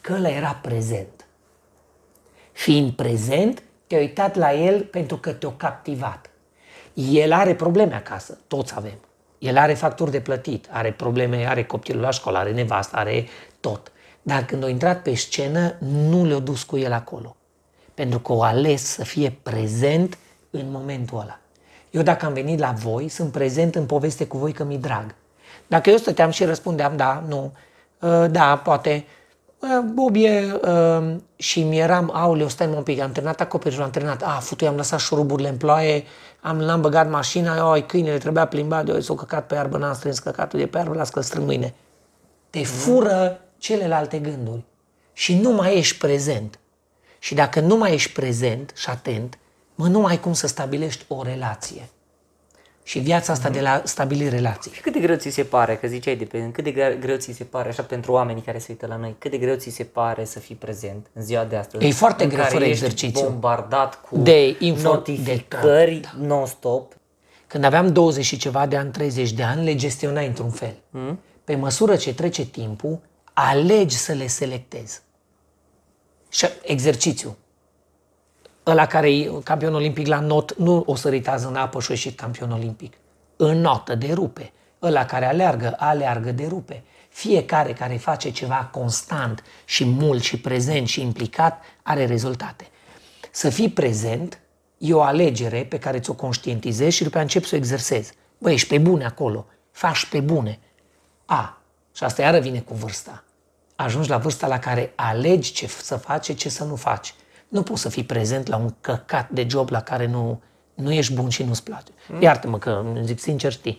Că ăla era prezent. Fiind prezent, te-ai uitat la el pentru că te-a captivat. El are probleme acasă, toți avem. El are facturi de plătit, are probleme, are copilul la școală, are nevastă, are tot. Dar când a intrat pe scenă, nu le-a dus cu el acolo. Pentru că o ales să fie prezent în momentul ăla. Eu dacă am venit la voi, sunt prezent în poveste cu voi că mi drag. Dacă eu stăteam și răspundeam da, nu, uh, da, poate, uh, Bobie, uh, și mi eram, auleu, stai mă un pic, am terminat acoperișul, am terminat, a, futu, am lăsat șuruburile în ploaie, am, l-am băgat mașina, oi, câinele trebuia plimbat, eu s-o căcat pe iarbă, n-am strâns căcatul de pe iarbă, las că strâng mâine. Te fură celelalte gânduri și nu mai ești prezent. Și dacă nu mai ești prezent și atent, mă, nu ai cum să stabilești o relație. Și viața asta de la stabili relații. Și cât de greu ți se pare, că ziceai de pe cât de gre- greu ți se pare, așa pentru oamenii care se uită la noi, cât de greu ți se pare să fii prezent în ziua de astăzi? E foarte în greu care fără ești exercițiu. bombardat cu De info- notificări de tot, non-stop. Când aveam 20 și ceva de ani, 30 de ani, le gestionai într-un fel. Pe măsură ce trece timpul, alegi să le selectezi. Și exercițiu. Ăla care e campion olimpic la not nu o săritează în apă și a ieșit campion olimpic. În notă de rupe. Ăla care aleargă, aleargă de rupe. Fiecare care face ceva constant și mult și prezent și implicat are rezultate. Să fii prezent e o alegere pe care ți-o conștientizezi și după aceea începi să o exersezi. Băi, ești pe bune acolo, faci pe bune. A, și asta iară vine cu vârsta. Ajungi la vârsta la care alegi ce să faci, ce să nu faci. Nu poți să fii prezent la un căcat de job la care nu, nu ești bun și nu-ți place. Mm. Iartă-mă că, zic sincer, știi,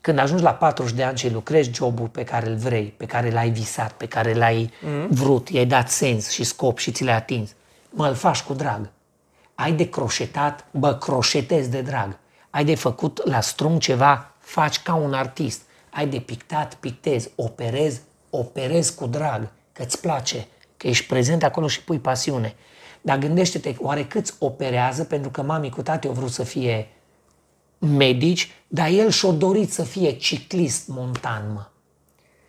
când ajungi la 40 de ani și lucrezi jobul pe care îl vrei, pe care l-ai visat, pe care l-ai mm. vrut, i-ai dat sens și scop și ți l-ai atins, mă, îl faci cu drag. Ai de croșetat, bă, croșetezi de drag. Ai de făcut la strung ceva, faci ca un artist. Ai de pictat, pictezi, operezi, operezi cu drag, că îți place, că ești prezent acolo și pui pasiune. Dar gândește-te, oare câți operează pentru că mami cu tati au vrut să fie medici, dar el și-a dorit să fie ciclist montan, mă.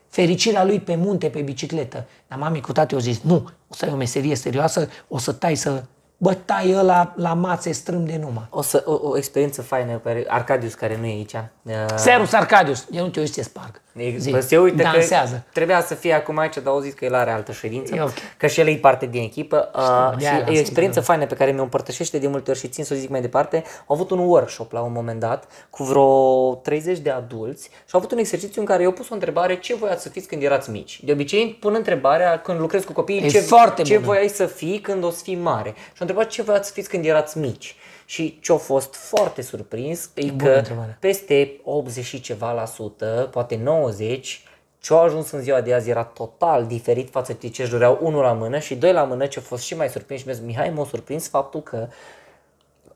Fericirea lui pe munte, pe bicicletă. Dar mami cu tati au zis, nu, o să ai o meserie serioasă, o să tai să bă, tai ăla la mațe strâm de numai. O, să, o, o experiență faină pe Arcadius, care nu e aici. Uh, Serus Arcadius, eu nu te uiți ce sparg. Zi, se uite dansează. că trebuia să fie acum aici, dar au zis că el are altă ședință, E ok. că și el e parte din echipă uh, de aia și l-am e o experiență spus, faină pe care mi-o împărtășește de multe ori și țin să o zic mai departe. Au avut un workshop la un moment dat cu vreo 30 de adulți și au avut un exercițiu în care eu pus o întrebare ce voiați să fiți când erați mici. De obicei pun întrebarea când lucrez cu copiii E ce, foarte ce bună. voiai să fii când o să fii mare. Și au întrebat ce voiați să fiți când erați mici. Și ce-a fost foarte surprins e bună că întrebare. peste 80 și ceva la sută, poate 90, ce au ajuns în ziua de azi era total diferit față de ce își doreau unul la mână și doi la mână, ce a fost și mai surprins și mi-a zis, Mihai m-a surprins faptul că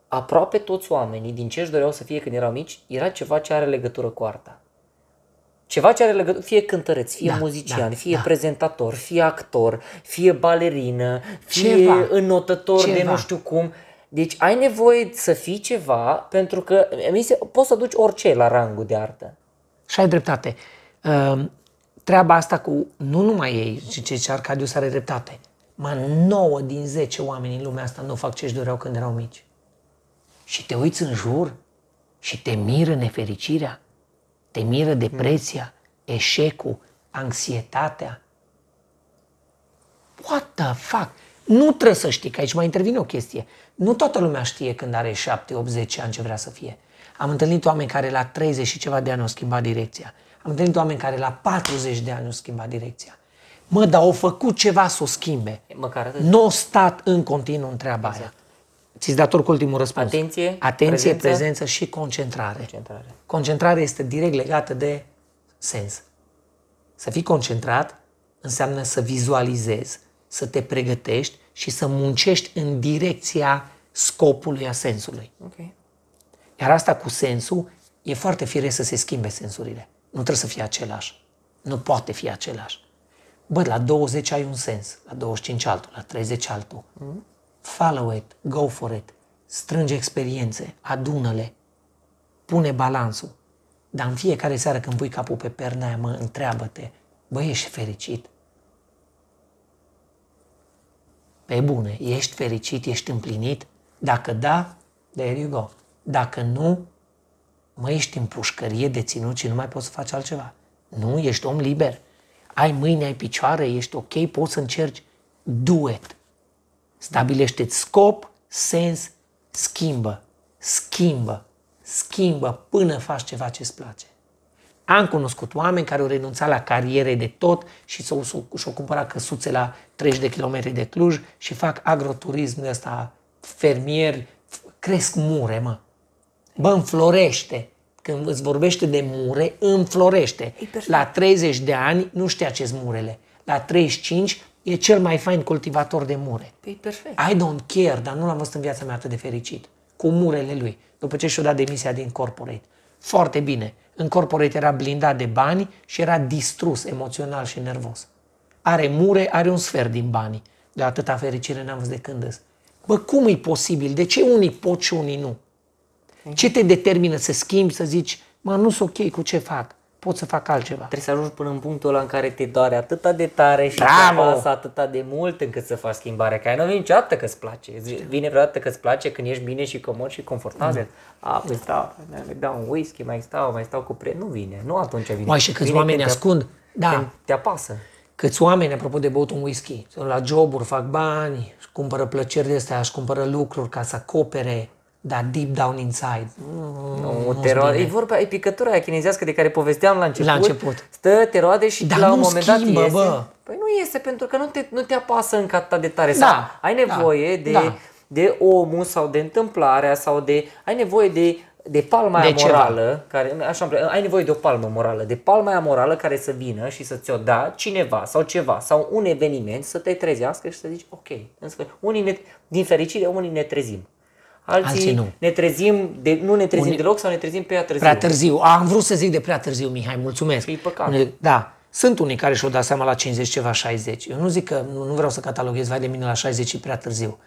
aproape toți oamenii din ce își doreau să fie când erau mici, era ceva ce are legătură cu arta. Ceva ce are legătură, fie cântăreț, fie Da, muzician, da, fie da. prezentator, fie actor, fie balerină, fie Ceva. înnotător de Ceva. nu știu cum. Deci ai nevoie să fii ceva pentru că mi se, poți să duci orice la rangul de artă. Și ai dreptate. Uh, treaba asta cu, nu numai ei, ci ce ce Arcadius are dreptate, mă, 9 din 10 oameni în lumea asta nu fac ce își doreau când erau mici. Și te uiți în jur și te miră nefericirea, te miră depresia, eșecul, anxietatea. What the fuck? Nu trebuie să știi, că aici mai intervine o chestie. Nu toată lumea știe când are 7, 80 ani ce vrea să fie. Am întâlnit oameni care la 30 și ceva de ani au schimbat direcția. Am întâlnit oameni care la 40 de ani au schimbat direcția. Mă, dar au făcut ceva să o schimbe. Măcar atât. Nu au stat în continuu în treaba aia. Ți-ți dator cu ultimul răspuns. Atenție, Atenție, prezență. prezență, prezență și concentrare. Concentrare. Concentrarea este direct legată de sens. Să fii concentrat înseamnă să vizualizezi, să te pregătești și să muncești în direcția scopului a sensului. Ok. Iar asta cu sensul, e foarte firesc să se schimbe sensurile. Nu trebuie să fie același. Nu poate fi același. Bă, la 20 ai un sens, la 25 altul, la 30 altul. Follow it, go for it, strânge experiențe, adună-le, pune balansul. Dar în fiecare seară când pui capul pe perna aia, mă, întreabă-te, bă, ești fericit? Pe bune, ești fericit, ești împlinit? Dacă da, there you go. Dacă nu, mă, ești în pușcărie deținut și nu mai poți să faci altceva. Nu, ești om liber. Ai mâini, ai picioare, ești ok, poți să încerci. Do it. Stabilește-ți scop, sens, schimbă, schimbă, schimbă până faci ceva ce-ți place. Am cunoscut oameni care au renunțat la cariere de tot și s-au, și-au cumpărat căsuțe la 30 de kilometri de Cluj și fac agroturism de ăsta, fermieri, cresc mure, mă. Bă, înflorește. Când îți vorbește de mure, înflorește. La 30 de ani nu știa ce murele. La 35 e cel mai fain cultivator de mure. Păi perfect. I don't care, dar nu l-am văzut în viața mea atât de fericit. Cu murele lui, după ce și-a dat demisia din corporate. Foarte bine. În corporate era blindat de bani și era distrus emoțional și nervos. Are mure, are un sfert din bani. De atâta fericire n-am văzut de când îs. Bă, cum e posibil? De ce unii pot și unii nu? Ce te determină să schimbi, să zici, mă, nu sunt ok cu ce fac? Pot să fac altceva. Trebuie să ajungi până în punctul ăla în care te doare atâta de tare și te Bravo! apasă atâta de mult încât să faci schimbarea. Că aia nu vine niciodată că îți place. Îți Vine vreodată că îți place când ești bine și comod și confortabil. Mm. A, păi stau, mai dau un whisky, mai stau, mai stau cu pre... Nu vine. Nu atunci vine. Mai și câți Vine oameni când te- ascund. Da. Când te apasă. Câți oameni, apropo de băut un whisky, sunt la joburi, fac bani, își cumpără plăceri de astea, își cumpără lucruri ca să acopere, dar deep down inside. Mm, Nu, nu-s te roade. bine. E vorba, e picătura aia chinezească de care povesteam la început. La început. Stă, te roade și Dar la un nu moment schimbă, dat iese. bă. Păi nu iese pentru că nu te, nu te apasă încă atât de tare. Da, Sau ai da, nevoie de, da. de omul sau de întâmplarea sau de... Ai nevoie de de palma aia De ceva. morală, care, așa, îmi place, ai nevoie de o palmă morală, de palma aia morală care să vină și să ți-o da cineva sau ceva sau un eveniment să te trezească și să zici ok, în sfârșit. Unii ne, din fericire, unii ne trezim. Alții, Alții nu. ne trezim, de, nu ne trezim Unii- deloc sau ne trezim pe ea târziu. Prea târziu. A, am vrut să zic de prea târziu, Mihai, mulțumesc. E păcat. Unii- Da. Sunt unii care și-au dat seama la 50 ceva 60. Eu nu zic că nu, nu vreau să cataloghez, vai de mine la 60 și prea târziu.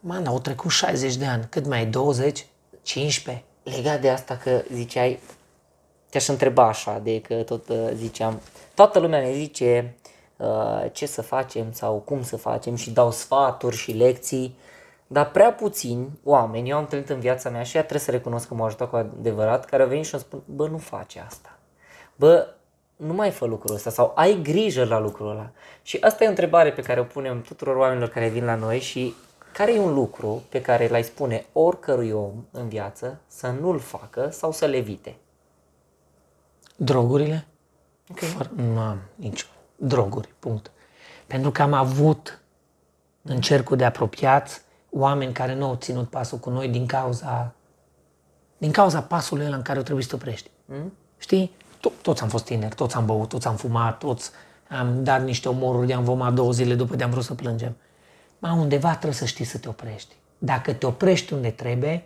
Man, au trecut 60 de ani. Cât mai ai? 20? 15? Legat de asta că ziceai, te-aș întreba așa, de că tot uh, ziceam, toată lumea ne zice uh, ce să facem sau cum să facem și dau sfaturi și lecții, dar prea puțini oameni, eu am întâlnit în viața mea și ea trebuie să recunosc că m-au ajutat cu adevărat, care au venit și îmi spun, bă, nu face asta. Bă, nu mai fă lucrul ăsta sau ai grijă la lucrul ăla. Și asta e o întrebare pe care o punem tuturor oamenilor care vin la noi și care e un lucru pe care l-ai spune oricărui om în viață să nu-l facă sau să-l evite? Drogurile? Fără, nu am nicio. Droguri, punct. Pentru că am avut în cercul de apropiați oameni care nu au ținut pasul cu noi din cauza din cauza pasului ăla în care o trebuie să te oprești. Mm? Știi? To- toți am fost tineri, toți am băut, toți am fumat, toți am dat niște omoruri, de-am vomat două zile după de am vrut să plângem. Ma undeva trebuie să știi să te oprești. Dacă te oprești unde trebuie,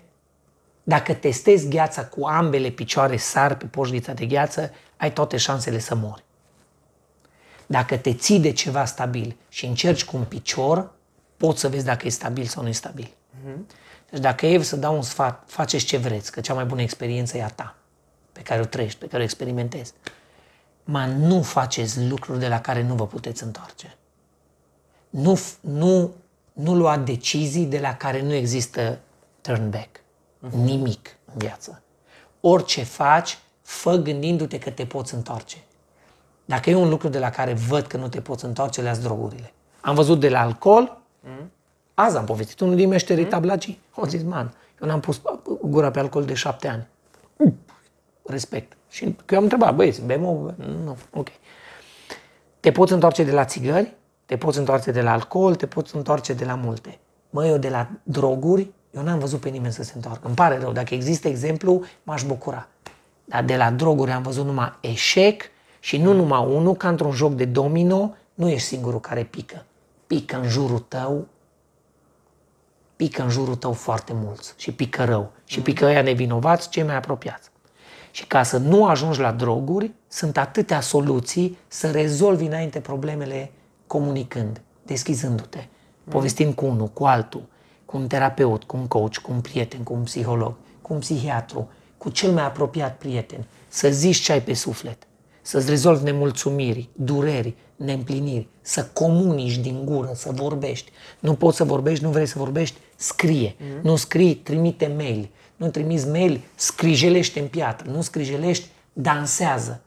dacă testezi gheața cu ambele picioare sar pe poșghița de gheață, ai toate șansele să mori. Dacă te ții de ceva stabil și încerci cu un picior, poți să vezi dacă e stabil sau nu e stabil. Deci dacă e să dau un sfat, faceți ce vreți, că cea mai bună experiență e a ta, pe care o trăiești, pe care o experimentezi. Ma nu faceți lucruri de la care nu vă puteți întoarce. Nu, f- nu, nu lua decizii de la care nu există turn back. Nimic în viață. Orice faci, fă gândindu-te că te poți întoarce. Dacă e un lucru de la care văd că nu te poți întoarce, le drogurile. Am văzut de la alcool, azi am povestit, unul din meșterii tablacii, au zis, man, eu n-am pus gura pe alcool de șapte ani. Respect. Și că eu am întrebat, băieți, bem o... Nu, ok. Te poți întoarce de la țigări, te poți întoarce de la alcool, te poți întoarce de la multe. Mă, eu de la droguri, eu n-am văzut pe nimeni să se întoarcă. Îmi pare rău, dacă există exemplu, m-aș bucura. Dar de la droguri am văzut numai eșec și nu numai unul, ca într-un joc de domino, nu ești singurul care pică. Pică în jurul tău, pică în jurul tău foarte mulți și pică rău. Și pică ăia nevinovați, cei mai apropiați. Și ca să nu ajungi la droguri, sunt atâtea soluții să rezolvi înainte problemele comunicând, deschizându-te, povestind cu unul, cu altul, cu un terapeut, cu un coach, cu un prieten, cu un psiholog, cu un psihiatru, cu cel mai apropiat prieten, să zici ce ai pe suflet, să-ți rezolvi nemulțumiri, dureri, neîmpliniri, să comunici din gură, să vorbești. Nu poți să vorbești, nu vrei să vorbești, scrie. Mm-hmm. Nu scrii, trimite mail. Nu trimiți mail, scrijelește în piatră. Nu scrijelești, dansează.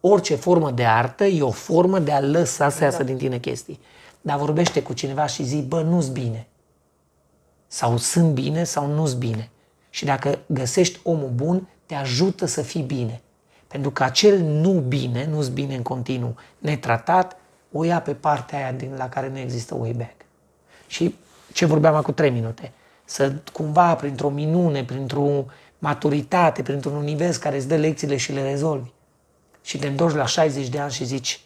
Orice formă de artă e o formă de a lăsa să iasă din tine chestii. Dar vorbește cu cineva și zi, bă, nu-s bine. Sau sunt bine sau nu-s bine. Și dacă găsești omul bun, te ajută să fii bine. Pentru că acel nu bine, nu-s bine în continuu, netratat, o ia pe partea aia din la care nu există way back. Și ce vorbeam acum trei minute, să cumva printr-o minune, printr-o maturitate, printr-un univers care îți dă lecțiile și le rezolvi. Și te întorci la 60 de ani și zici,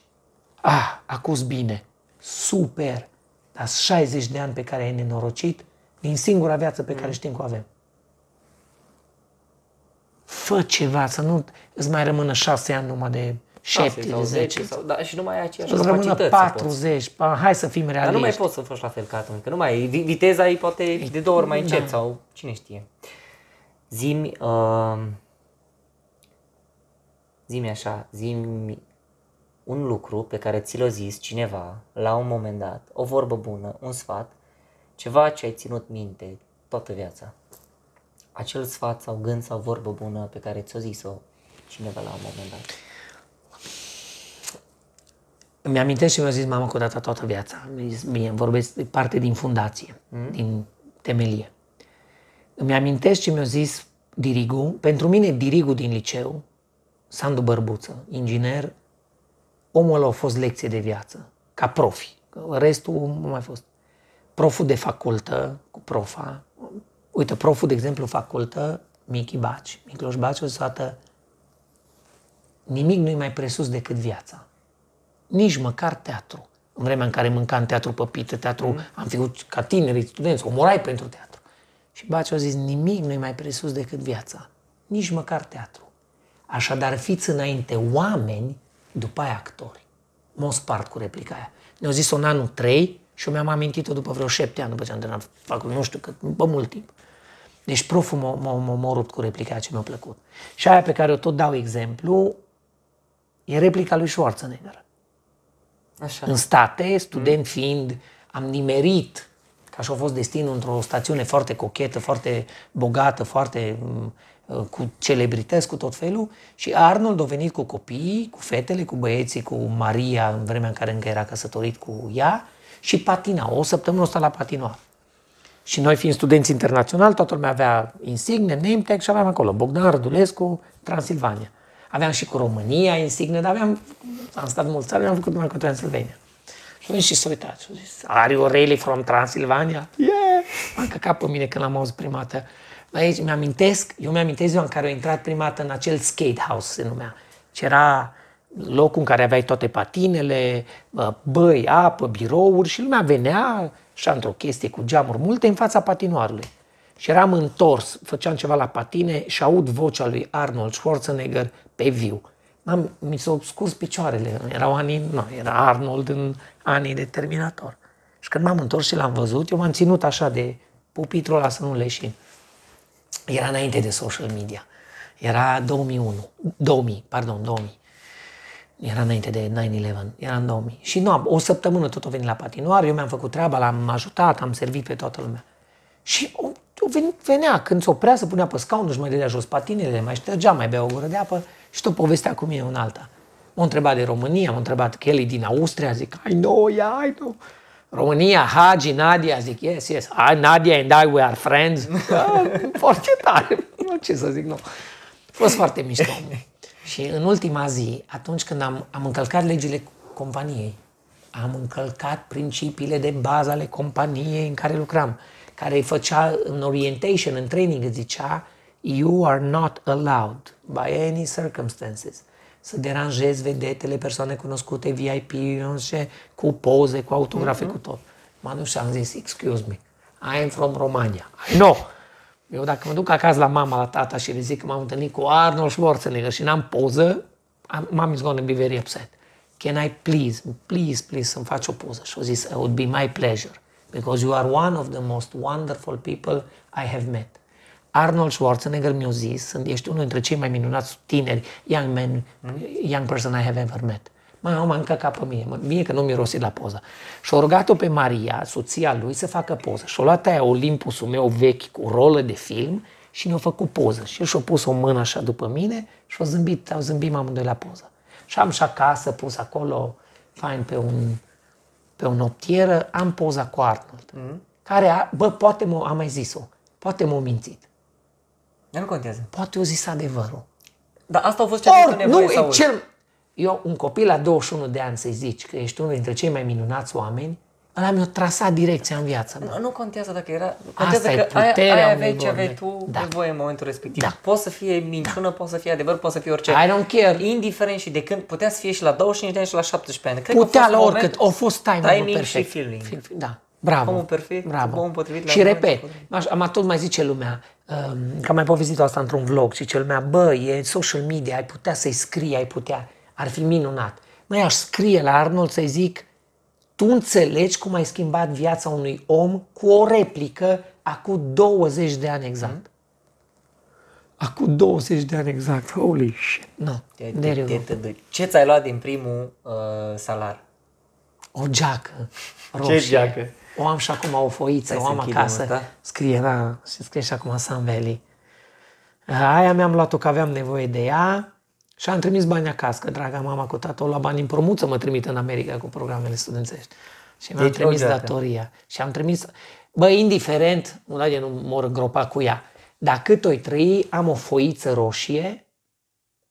ah, acuz bine, super, dar 60 de ani pe care ai nenorocit din singura viață pe care știm că o avem. Fă ceva, să nu îți mai rămână 6 ani numai de 7, sau de 10, sau, da, și nu mai ai aceeași îți rămână capacități. să poți. 40, pa, hai să fim realiști. Dar nu mai poți să faci la fel ca atunci, că nu mai, vi- viteza e poate de două ori mai încet Da. sau cine știe. Zimi, uh, zi-mi așa, zi-mi un lucru pe care ți l-a zis cineva la un moment dat, o vorbă bună, un sfat, ceva ce ai ținut minte toată viața. Acel sfat sau gând sau vorbă bună pe care ți-o zis-o cineva la un moment dat. Îmi amintesc și mi-a zis mama că odată toată viața. Mi-a zis, Mie, îmi vorbesc de parte din fundație, mm. din temelie. Îmi amintesc și mi-a zis Dirigu, pentru mine Dirigu din liceu, Sandu Bărbuță, inginer, omul ăla a fost lecție de viață, ca profi. Că Restul nu mai fost. Proful de facultă, cu profa, uite, proful, de exemplu, facultă, Michi Baci, Micloș Baci, o zis toată, nimic nu e mai presus decât viața. Nici măcar teatru. În vremea în care mâncam teatru pe pită, teatru, mm. am făcut ca tineri, studenți, omorai pentru teatru. Și Baci a zis, nimic nu e mai presus decât viața. Nici măcar teatru. Așadar, fiți înainte oameni, după aia actori. M-o spart cu replica aia. Ne-au zis-o în anul 3 și eu mi-am amintit-o după vreo șapte ani, după ce am terminat facultate, nu știu cât, pe mult timp. Deci proful m-a, m-a, m-a, m-a rupt cu replica aia ce mi-a plăcut. Și aia pe care o tot dau exemplu e replica lui Schwarzenegger. Așa. În state, student fiind, am nimerit, ca și a fost destinul într-o stațiune foarte cochetă, foarte bogată, foarte mm, cu celebrități, cu tot felul și Arnold a venit cu copiii, cu fetele, cu băieții, cu Maria în vremea în care încă era căsătorit cu ea și patina, o săptămână ăsta la patinoar. Și noi fiind studenți internaționali, toată lumea avea insigne, name tag și aveam acolo Bogdan Rădulescu, Transilvania. Aveam și cu România insigne, dar aveam, am stat mulți ani, am făcut numai cu Transilvania. Și a venit și s-a uitat și a zis, are you really from Transilvania? Yeah! M-am căcat pe mine când l-am auzit prima dată. Aici mi-amintesc, eu mi-amintesc ziua în care au intrat prima dată în acel skate house, se numea. Ce era locul în care aveai toate patinele, băi, apă, birouri și lumea venea și într-o chestie cu geamuri multe în fața patinoarului. Și eram întors, făceam ceva la patine și aud vocea lui Arnold Schwarzenegger pe viu. Am, mi s-au scurs picioarele, erau anii, nu, era Arnold în anii de Terminator. Și când m-am întors și l-am văzut, eu m-am ținut așa de pupitrul ăla să nu leșin. Era înainte de social media. Era 2001, 2000, pardon, 2000. Era înainte de 9-11, era în 2000. Și nu, o săptămână tot o venit la patinoar, eu mi-am făcut treaba, l-am ajutat, am servit pe toată lumea. Și o, o venit, venea, când se oprea, să punea pe scaun, nu-și mai dădea jos patinele, mai ștergea, mai bea o gură de apă și tot povestea cu mine un alta. M-a întrebat de România, m-a întrebat Kelly din Austria, zic, I know, yeah, I know. România, Hagi, Nadia, zic, yes, yes, I, Nadia and I, we are friends. Da, foarte tare, nu ce să zic, nu. A fost foarte mișto. Și în ultima zi, atunci când am, am încălcat legile companiei, am încălcat principiile de bază ale companiei în care lucram, care îi făcea în orientation, în training, îți zicea, you are not allowed by any circumstances să deranjezi vedetele, persoane cunoscute, VIP, nu știu, cu poze, cu autografe, mm-hmm. cu tot. M-am dus și am zis, excuse me, I am from Romania. I know. Eu dacă mă duc acasă la mama, la tata și le zic că m-am întâlnit cu Arnold Schwarzenegger și n-am poză, mom is going to be very upset. Can I please, please, please să-mi faci o poză? Și au zis, it would be my pleasure, because you are one of the most wonderful people I have met. Arnold Schwarzenegger mi-a zis, ești unul dintre cei mai minunați tineri, young man, young person I have ever met. Mă, m-a încăcat pe mine, mie că nu mirosit la poză. Și a rugat-o pe Maria, soția lui, să facă poză. Și-a luat aia Olympusul meu vechi cu rolă de film și ne-a făcut poză. Și el și-a pus o mână așa după mine și au zâmbit, au zâmbit amândoi la poză. Și am și acasă pus acolo, fain, pe un, pe o noptieră, am poza cu Arnold. Mm. Care, a, bă, poate m am mai zis-o, poate m-a mințit. Nu contează. Poate o zis adevărul. Dar asta a fost ce a Or, nu, e cel... Eu, un copil la 21 de ani să-i zici că ești unul dintre cei mai minunați oameni, ăla mi-a trasat direcția în viață. Nu, nu contează dacă era... Contează Asta e că aia, puterea aia unei aveai ce vorbe. aveai tu Da. nevoie în momentul respectiv. Da. Poți să fie minciună, poți să fie adevăr, poți să fie orice. I don't care. Indiferent și de când, putea să fie și la 25 de ani și la 17 ani. Cred că a Putea fost la un oricât, moment- a fost timing, timing perfect. și feeling. Feel- Da, bravo. Omul perfect, bravo. omul potrivit la Și momentul repet, potrivit. aș- am tot mai zice lumea, um, că am mai povestit asta într-un vlog și ce lumea, bă, e social media, ai putea să-i scrii, ai putea, ar fi minunat. Măi, aș scrie la Arnold să-i zic, tu înțelegi cum ai schimbat viața unui om cu o replică acum 20 de ani exact. Acum 20 de ani exact. Holy shit. No, Te- there te- you te- go. te duci. Ce ți-ai luat din primul uh, salar? O geacă roșie. geacă? O am și acum o foiță, Hai o să am închidem acasă. asta. Scrie, da, și scrie și acum Sun Valley. Aia mi-am luat-o că aveam nevoie de ea și am trimis bani acasă, că draga mama cu tatăl la bani împrumut să mă trimit în America cu programele studențești. Și mi-am Deci, o trimis geacă. datoria. Și am trimis, bă, indiferent, nu da de nu mor gropa cu ea, dar cât o trăi, am o foiță roșie,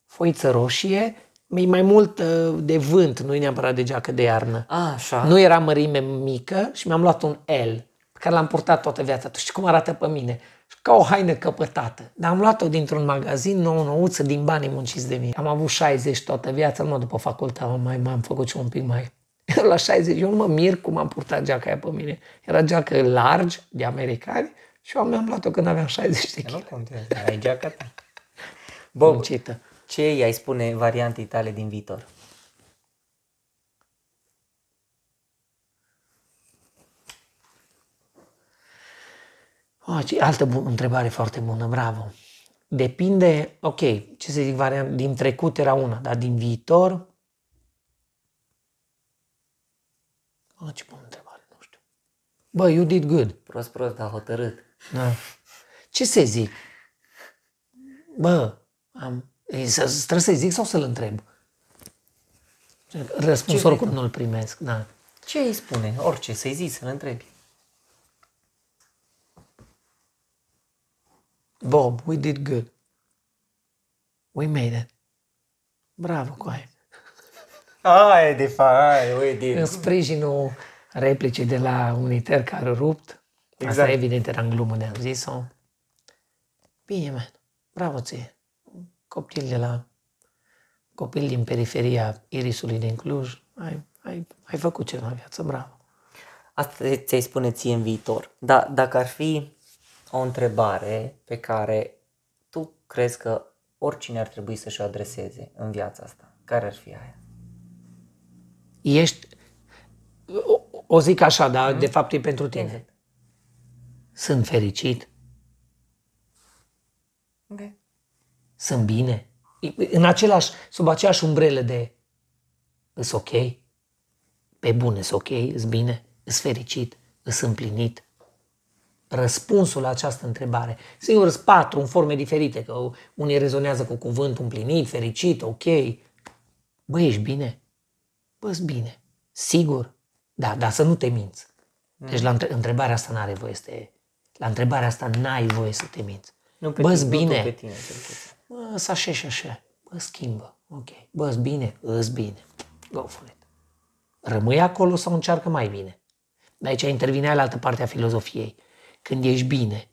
foiță roșie, e mai mult uh, de vânt, nu e neapărat de geacă de iarnă. A, așa. Nu era mărime mică și mi-am luat un L, pe care l-am purtat toată viața. Tu știi cum arată pe mine? Ca o haină căpătată. Dar am luat-o dintr-un magazin nou nouță din banii munciți de mine. Am avut 60 toată viața, numai după facultate am mai m-am făcut și un pic mai... La 60, eu nu mă mir cum am purtat geaca aia pe mine. Era geacă largi, de americani, și eu mi-am luat-o când aveam 60 de Nu kg. contează, ai geaca ta. Bă, Muncită. ce i-ai spune variantei tale din viitor? Oh, ce altă bu- întrebare foarte bună, bravo. Depinde, ok, ce să zic, variant, din trecut era una, dar din viitor... Oh, ce bună întrebare, nu știu. Bă, you did good. Prost, prost, dar hotărât. Da. Ce să zic? Bă, am, e, să, trebuie să zic sau să-l întreb? Răspunsul Ce oricum nu-l primesc, da. Ce îi spune? Orice, să-i zici, să-l întrebi. Bob, we did good. We made it. Bravo, coaie. Ai, de fapt, ai, ui, În de... sprijinul replicii de la Uniter care a rupt, exact. asta evident era în glumă de am zis-o. Bine, man. Bravo ție. Copil de la copil din periferia Irisului din Cluj, ai, ai, ai făcut ceva în viață, bravo. Asta ți-ai spune ție în viitor. Da, dacă ar fi o întrebare pe care tu crezi că oricine ar trebui să-și o adreseze în viața asta, care ar fi aia? Ești, o, o zic așa, dar de fapt e pentru tine. Exact. Sunt fericit, Ok. sunt bine, în același, sub aceeași umbrelă de îs ok, pe bune îs ok, îs bine, îs fericit, îs împlinit. Răspunsul la această întrebare, sigur, sunt patru în forme diferite, că unii rezonează cu cuvântul împlinit, fericit, ok. Bă, ești bine? Bă, bine. Sigur? Da, dar să nu te minți. Deci la între- întrebarea asta n-are voie să te... La întrebarea asta n-ai voie să te minți. Nu pe Bă, tine, nu tu bine. pe tine, cel puțin. Bă, să așa și așa. Bă, schimbă. Ok. Bă, bine? Îs bine. Go for it. Rămâi acolo sau încearcă mai bine? De aici intervine la altă parte a filozofiei. Când ești bine,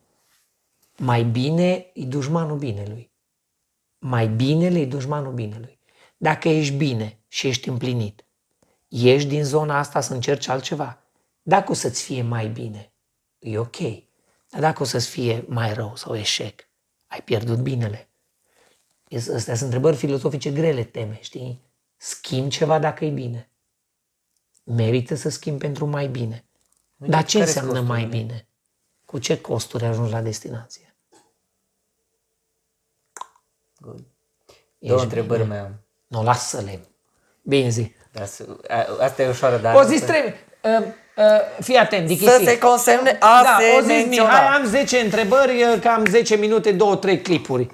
mai bine e dușmanul binelui. Mai binele e dușmanul binelui. Dacă ești bine și ești împlinit, ieși din zona asta să încerci altceva. Dacă o să-ți fie mai bine, e ok. Dar dacă o să-ți fie mai rău sau eșec, ai pierdut binele. Es- Astea sunt întrebări filozofice grele teme, știi? Schimb ceva dacă e bine. Merită să schimb pentru mai bine. Dar ce care-s înseamnă mai costurile? bine? Cu ce costuri ajungi la destinație? Good. Ești Două întrebări bine? mai am. Nu, lasă-le. Bine zi. Dar să- a- Asta e ușoară, dar... O zi trebuie. Uh, uh, fii atent, Dichisi. Să se consemne a da, se o zi menționa. Mihai, am 10 întrebări, uh, cam 10 minute, 2-3 clipuri.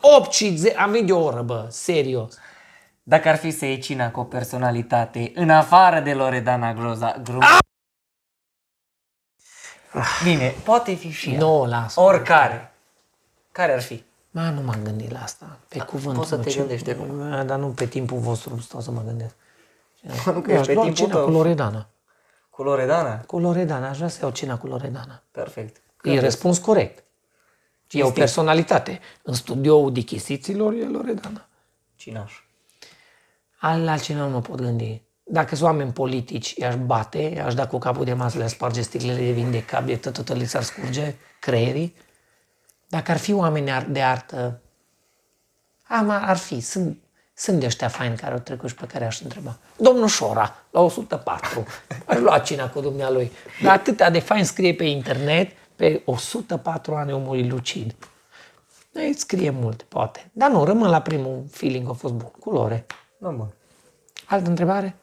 8 și 10, am venit de o oră, bă, serios. Dacă ar fi să iei cina cu o personalitate în afară de Loredana Groza, grum... Bine, poate fi și ea. Nu, lasă. Oricare. Care ar fi? Ma, nu m-am gândit la asta. Pe cuvânt. poți să mă, te ce- gândești acum. Ma, Dar nu pe timpul vostru stau să mă gândesc. Nu că Eu e aș pe lua timpul cina tău. cu Loredana. Cu Loredana? Cu Loredana, aș vrea să iau cina cu Loredana. Perfect. E răspuns corect. E o Cinstit. personalitate. În studioul dichisiților e Loredana. Cinaș. Al altcineva nu mă pot gândi. Dacă sunt oameni politici, i-aș bate, i-aș da cu capul de masă, le-aș sparge sticlele de vin de cap, de tot, tot le s-ar scurge creierii. Dacă ar fi oameni ar- de artă, am, ar fi, sunt, sunt de ăștia faini care au trecut și pe care aș întreba. Domnul Șora, la 104, aș lua cina cu dumnealui. Dar atâtea de fain scrie pe internet, pe 104 ani omul e lucid. Îți scrie mult, poate. Dar nu, rămân la primul feeling, a fost bun. Culore. Nu, bun. Altă întrebare?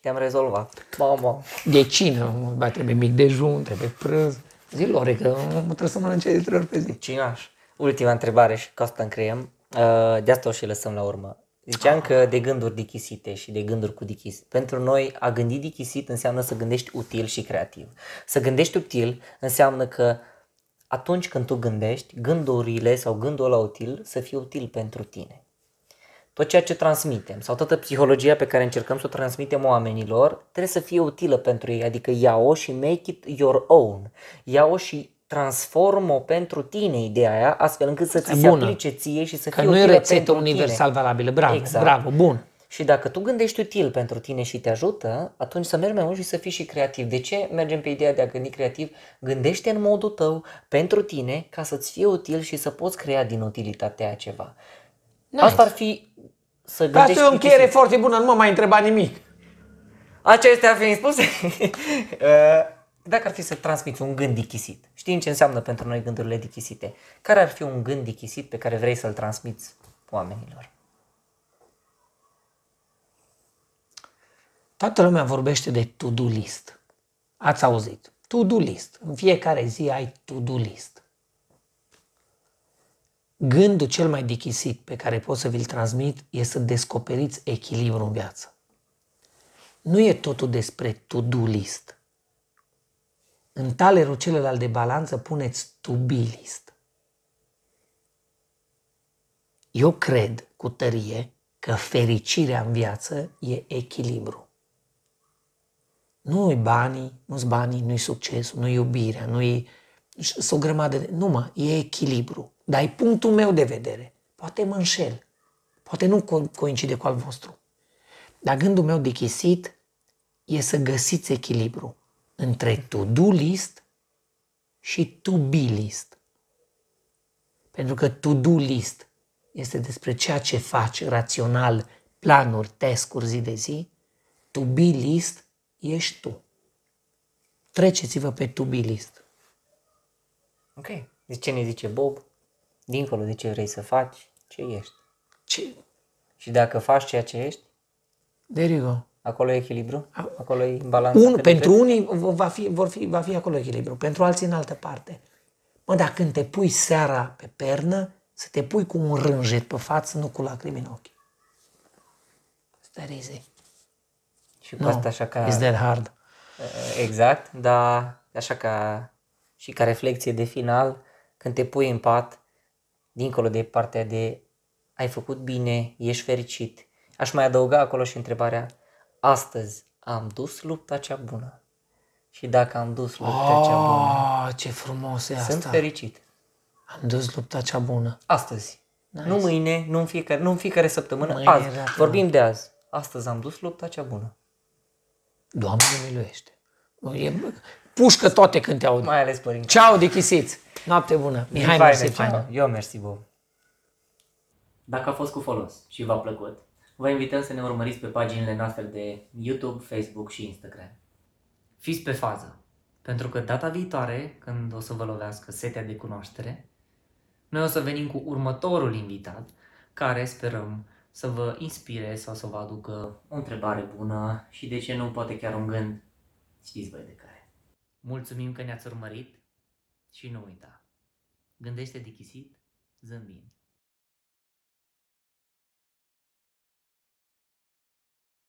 Te-am rezolvat. Mama. De cine? Ba, trebuie mic dejun, trebuie prânz. Zi, Lore, că trebuie să mănânce de trei ori pe zi. Cinaș. Ultima întrebare și cu asta încheiem. Uh, De asta o și lăsăm la urmă. Ziceam că de gânduri dichisite și de gânduri cu dichis. Pentru noi, a gândi dichisit înseamnă să gândești util și creativ. Să gândești util înseamnă că atunci când tu gândești, gândurile sau gândul ăla util să fie util pentru tine. Tot ceea ce transmitem sau toată psihologia pe care încercăm să o transmitem oamenilor trebuie să fie utilă pentru ei, adică ia-o și make it your own. Ia-o și transform-o pentru tine ideea aia, astfel încât să ți E se bună. aplice ție și să Că fie nu e utilă rețetă pentru universal tine. valabilă. Bravo, Exact. bravo, bun. Și dacă tu gândești util pentru tine și te ajută, atunci să mergi mai mult și să fii și creativ. De ce mergem pe ideea de a gândi creativ? Gândește în modul tău pentru tine ca să-ți fie util și să poți crea din utilitatea aia ceva. Nice. Asta ar fi să Asta gândești e o încheiere dichisit. foarte bună, nu mă mai întreba nimic. Acestea fiind spuse, uh, dacă ar fi să transmiți un gând dichisit, știm ce înseamnă pentru noi gândurile dichisite, care ar fi un gând dichisit pe care vrei să-l transmiți oamenilor? Toată lumea vorbește de to-do list. Ați auzit. To-do list. În fiecare zi ai to-do list. Gândul cel mai dichisit pe care pot să vi-l transmit e să descoperiți echilibru în viață. Nu e totul despre to-do list. În talerul celălalt de balanță puneți to-be list. Eu cred cu tărie că fericirea în viață e echilibru. Nu-i banii, nu-s banii, nu-i succesul, nu-i iubirea, nu-i... Sunt o grămadă de... Nu mă, e echilibru. Dar e punctul meu de vedere. Poate mă înșel. Poate nu co- coincide cu al vostru. Dar gândul meu dichisit e să găsiți echilibru între to-do list și to-be list. Pentru că to-do list este despre ceea ce faci rațional, planuri, task-uri zi de zi. To-be list ești tu. Treceți-vă pe to-be list. Ok. De ce ne zice Bob? Dincolo de ce vrei să faci, ce ești. Ce? Și dacă faci ceea ce ești, There you go. acolo e echilibru, acolo e balanța. Un, cât pentru de cât. unii va fi, vor fi, va fi acolo echilibru, pentru alții în altă parte. Mă, dar când te pui seara pe pernă, să te pui cu un rânjet pe față, nu cu lacrimi în ochi. Asta e easy. Și cu No, asta așa ca... Is that hard? Exact, dar așa ca și ca reflexie de final, când te pui în pat, dincolo de partea de ai făcut bine, ești fericit, aș mai adăuga acolo și întrebarea, astăzi am dus lupta cea bună. Și dacă am dus lupta cea bună, Oh, ce frumos e sunt asta. fericit. Am dus lupta cea bună. Astăzi. Nu mâine, nu în fiecare, nu în fiecare săptămână, Mâine azi. era Vorbim de azi. Astăzi am dus lupta cea bună. Doamne miluiește. E, pușcă toate când te aud. Mai ales părinte. Ceau, dichisiți! Noapte bună! Mihai, Faină, mersi, ceau. fain. Eu mersi, Bob. Dacă a fost cu folos și v-a plăcut, vă invităm să ne urmăriți pe paginile noastre de YouTube, Facebook și Instagram. Fiți pe fază, pentru că data viitoare, când o să vă lovească setea de cunoaștere, noi o să venim cu următorul invitat, care sperăm să vă inspire sau să vă aducă o întrebare bună și de ce nu, poate chiar un gând, știți voi de care. Mulțumim că ne-ați urmărit și nu uita, gândește dichisit, zâmbind.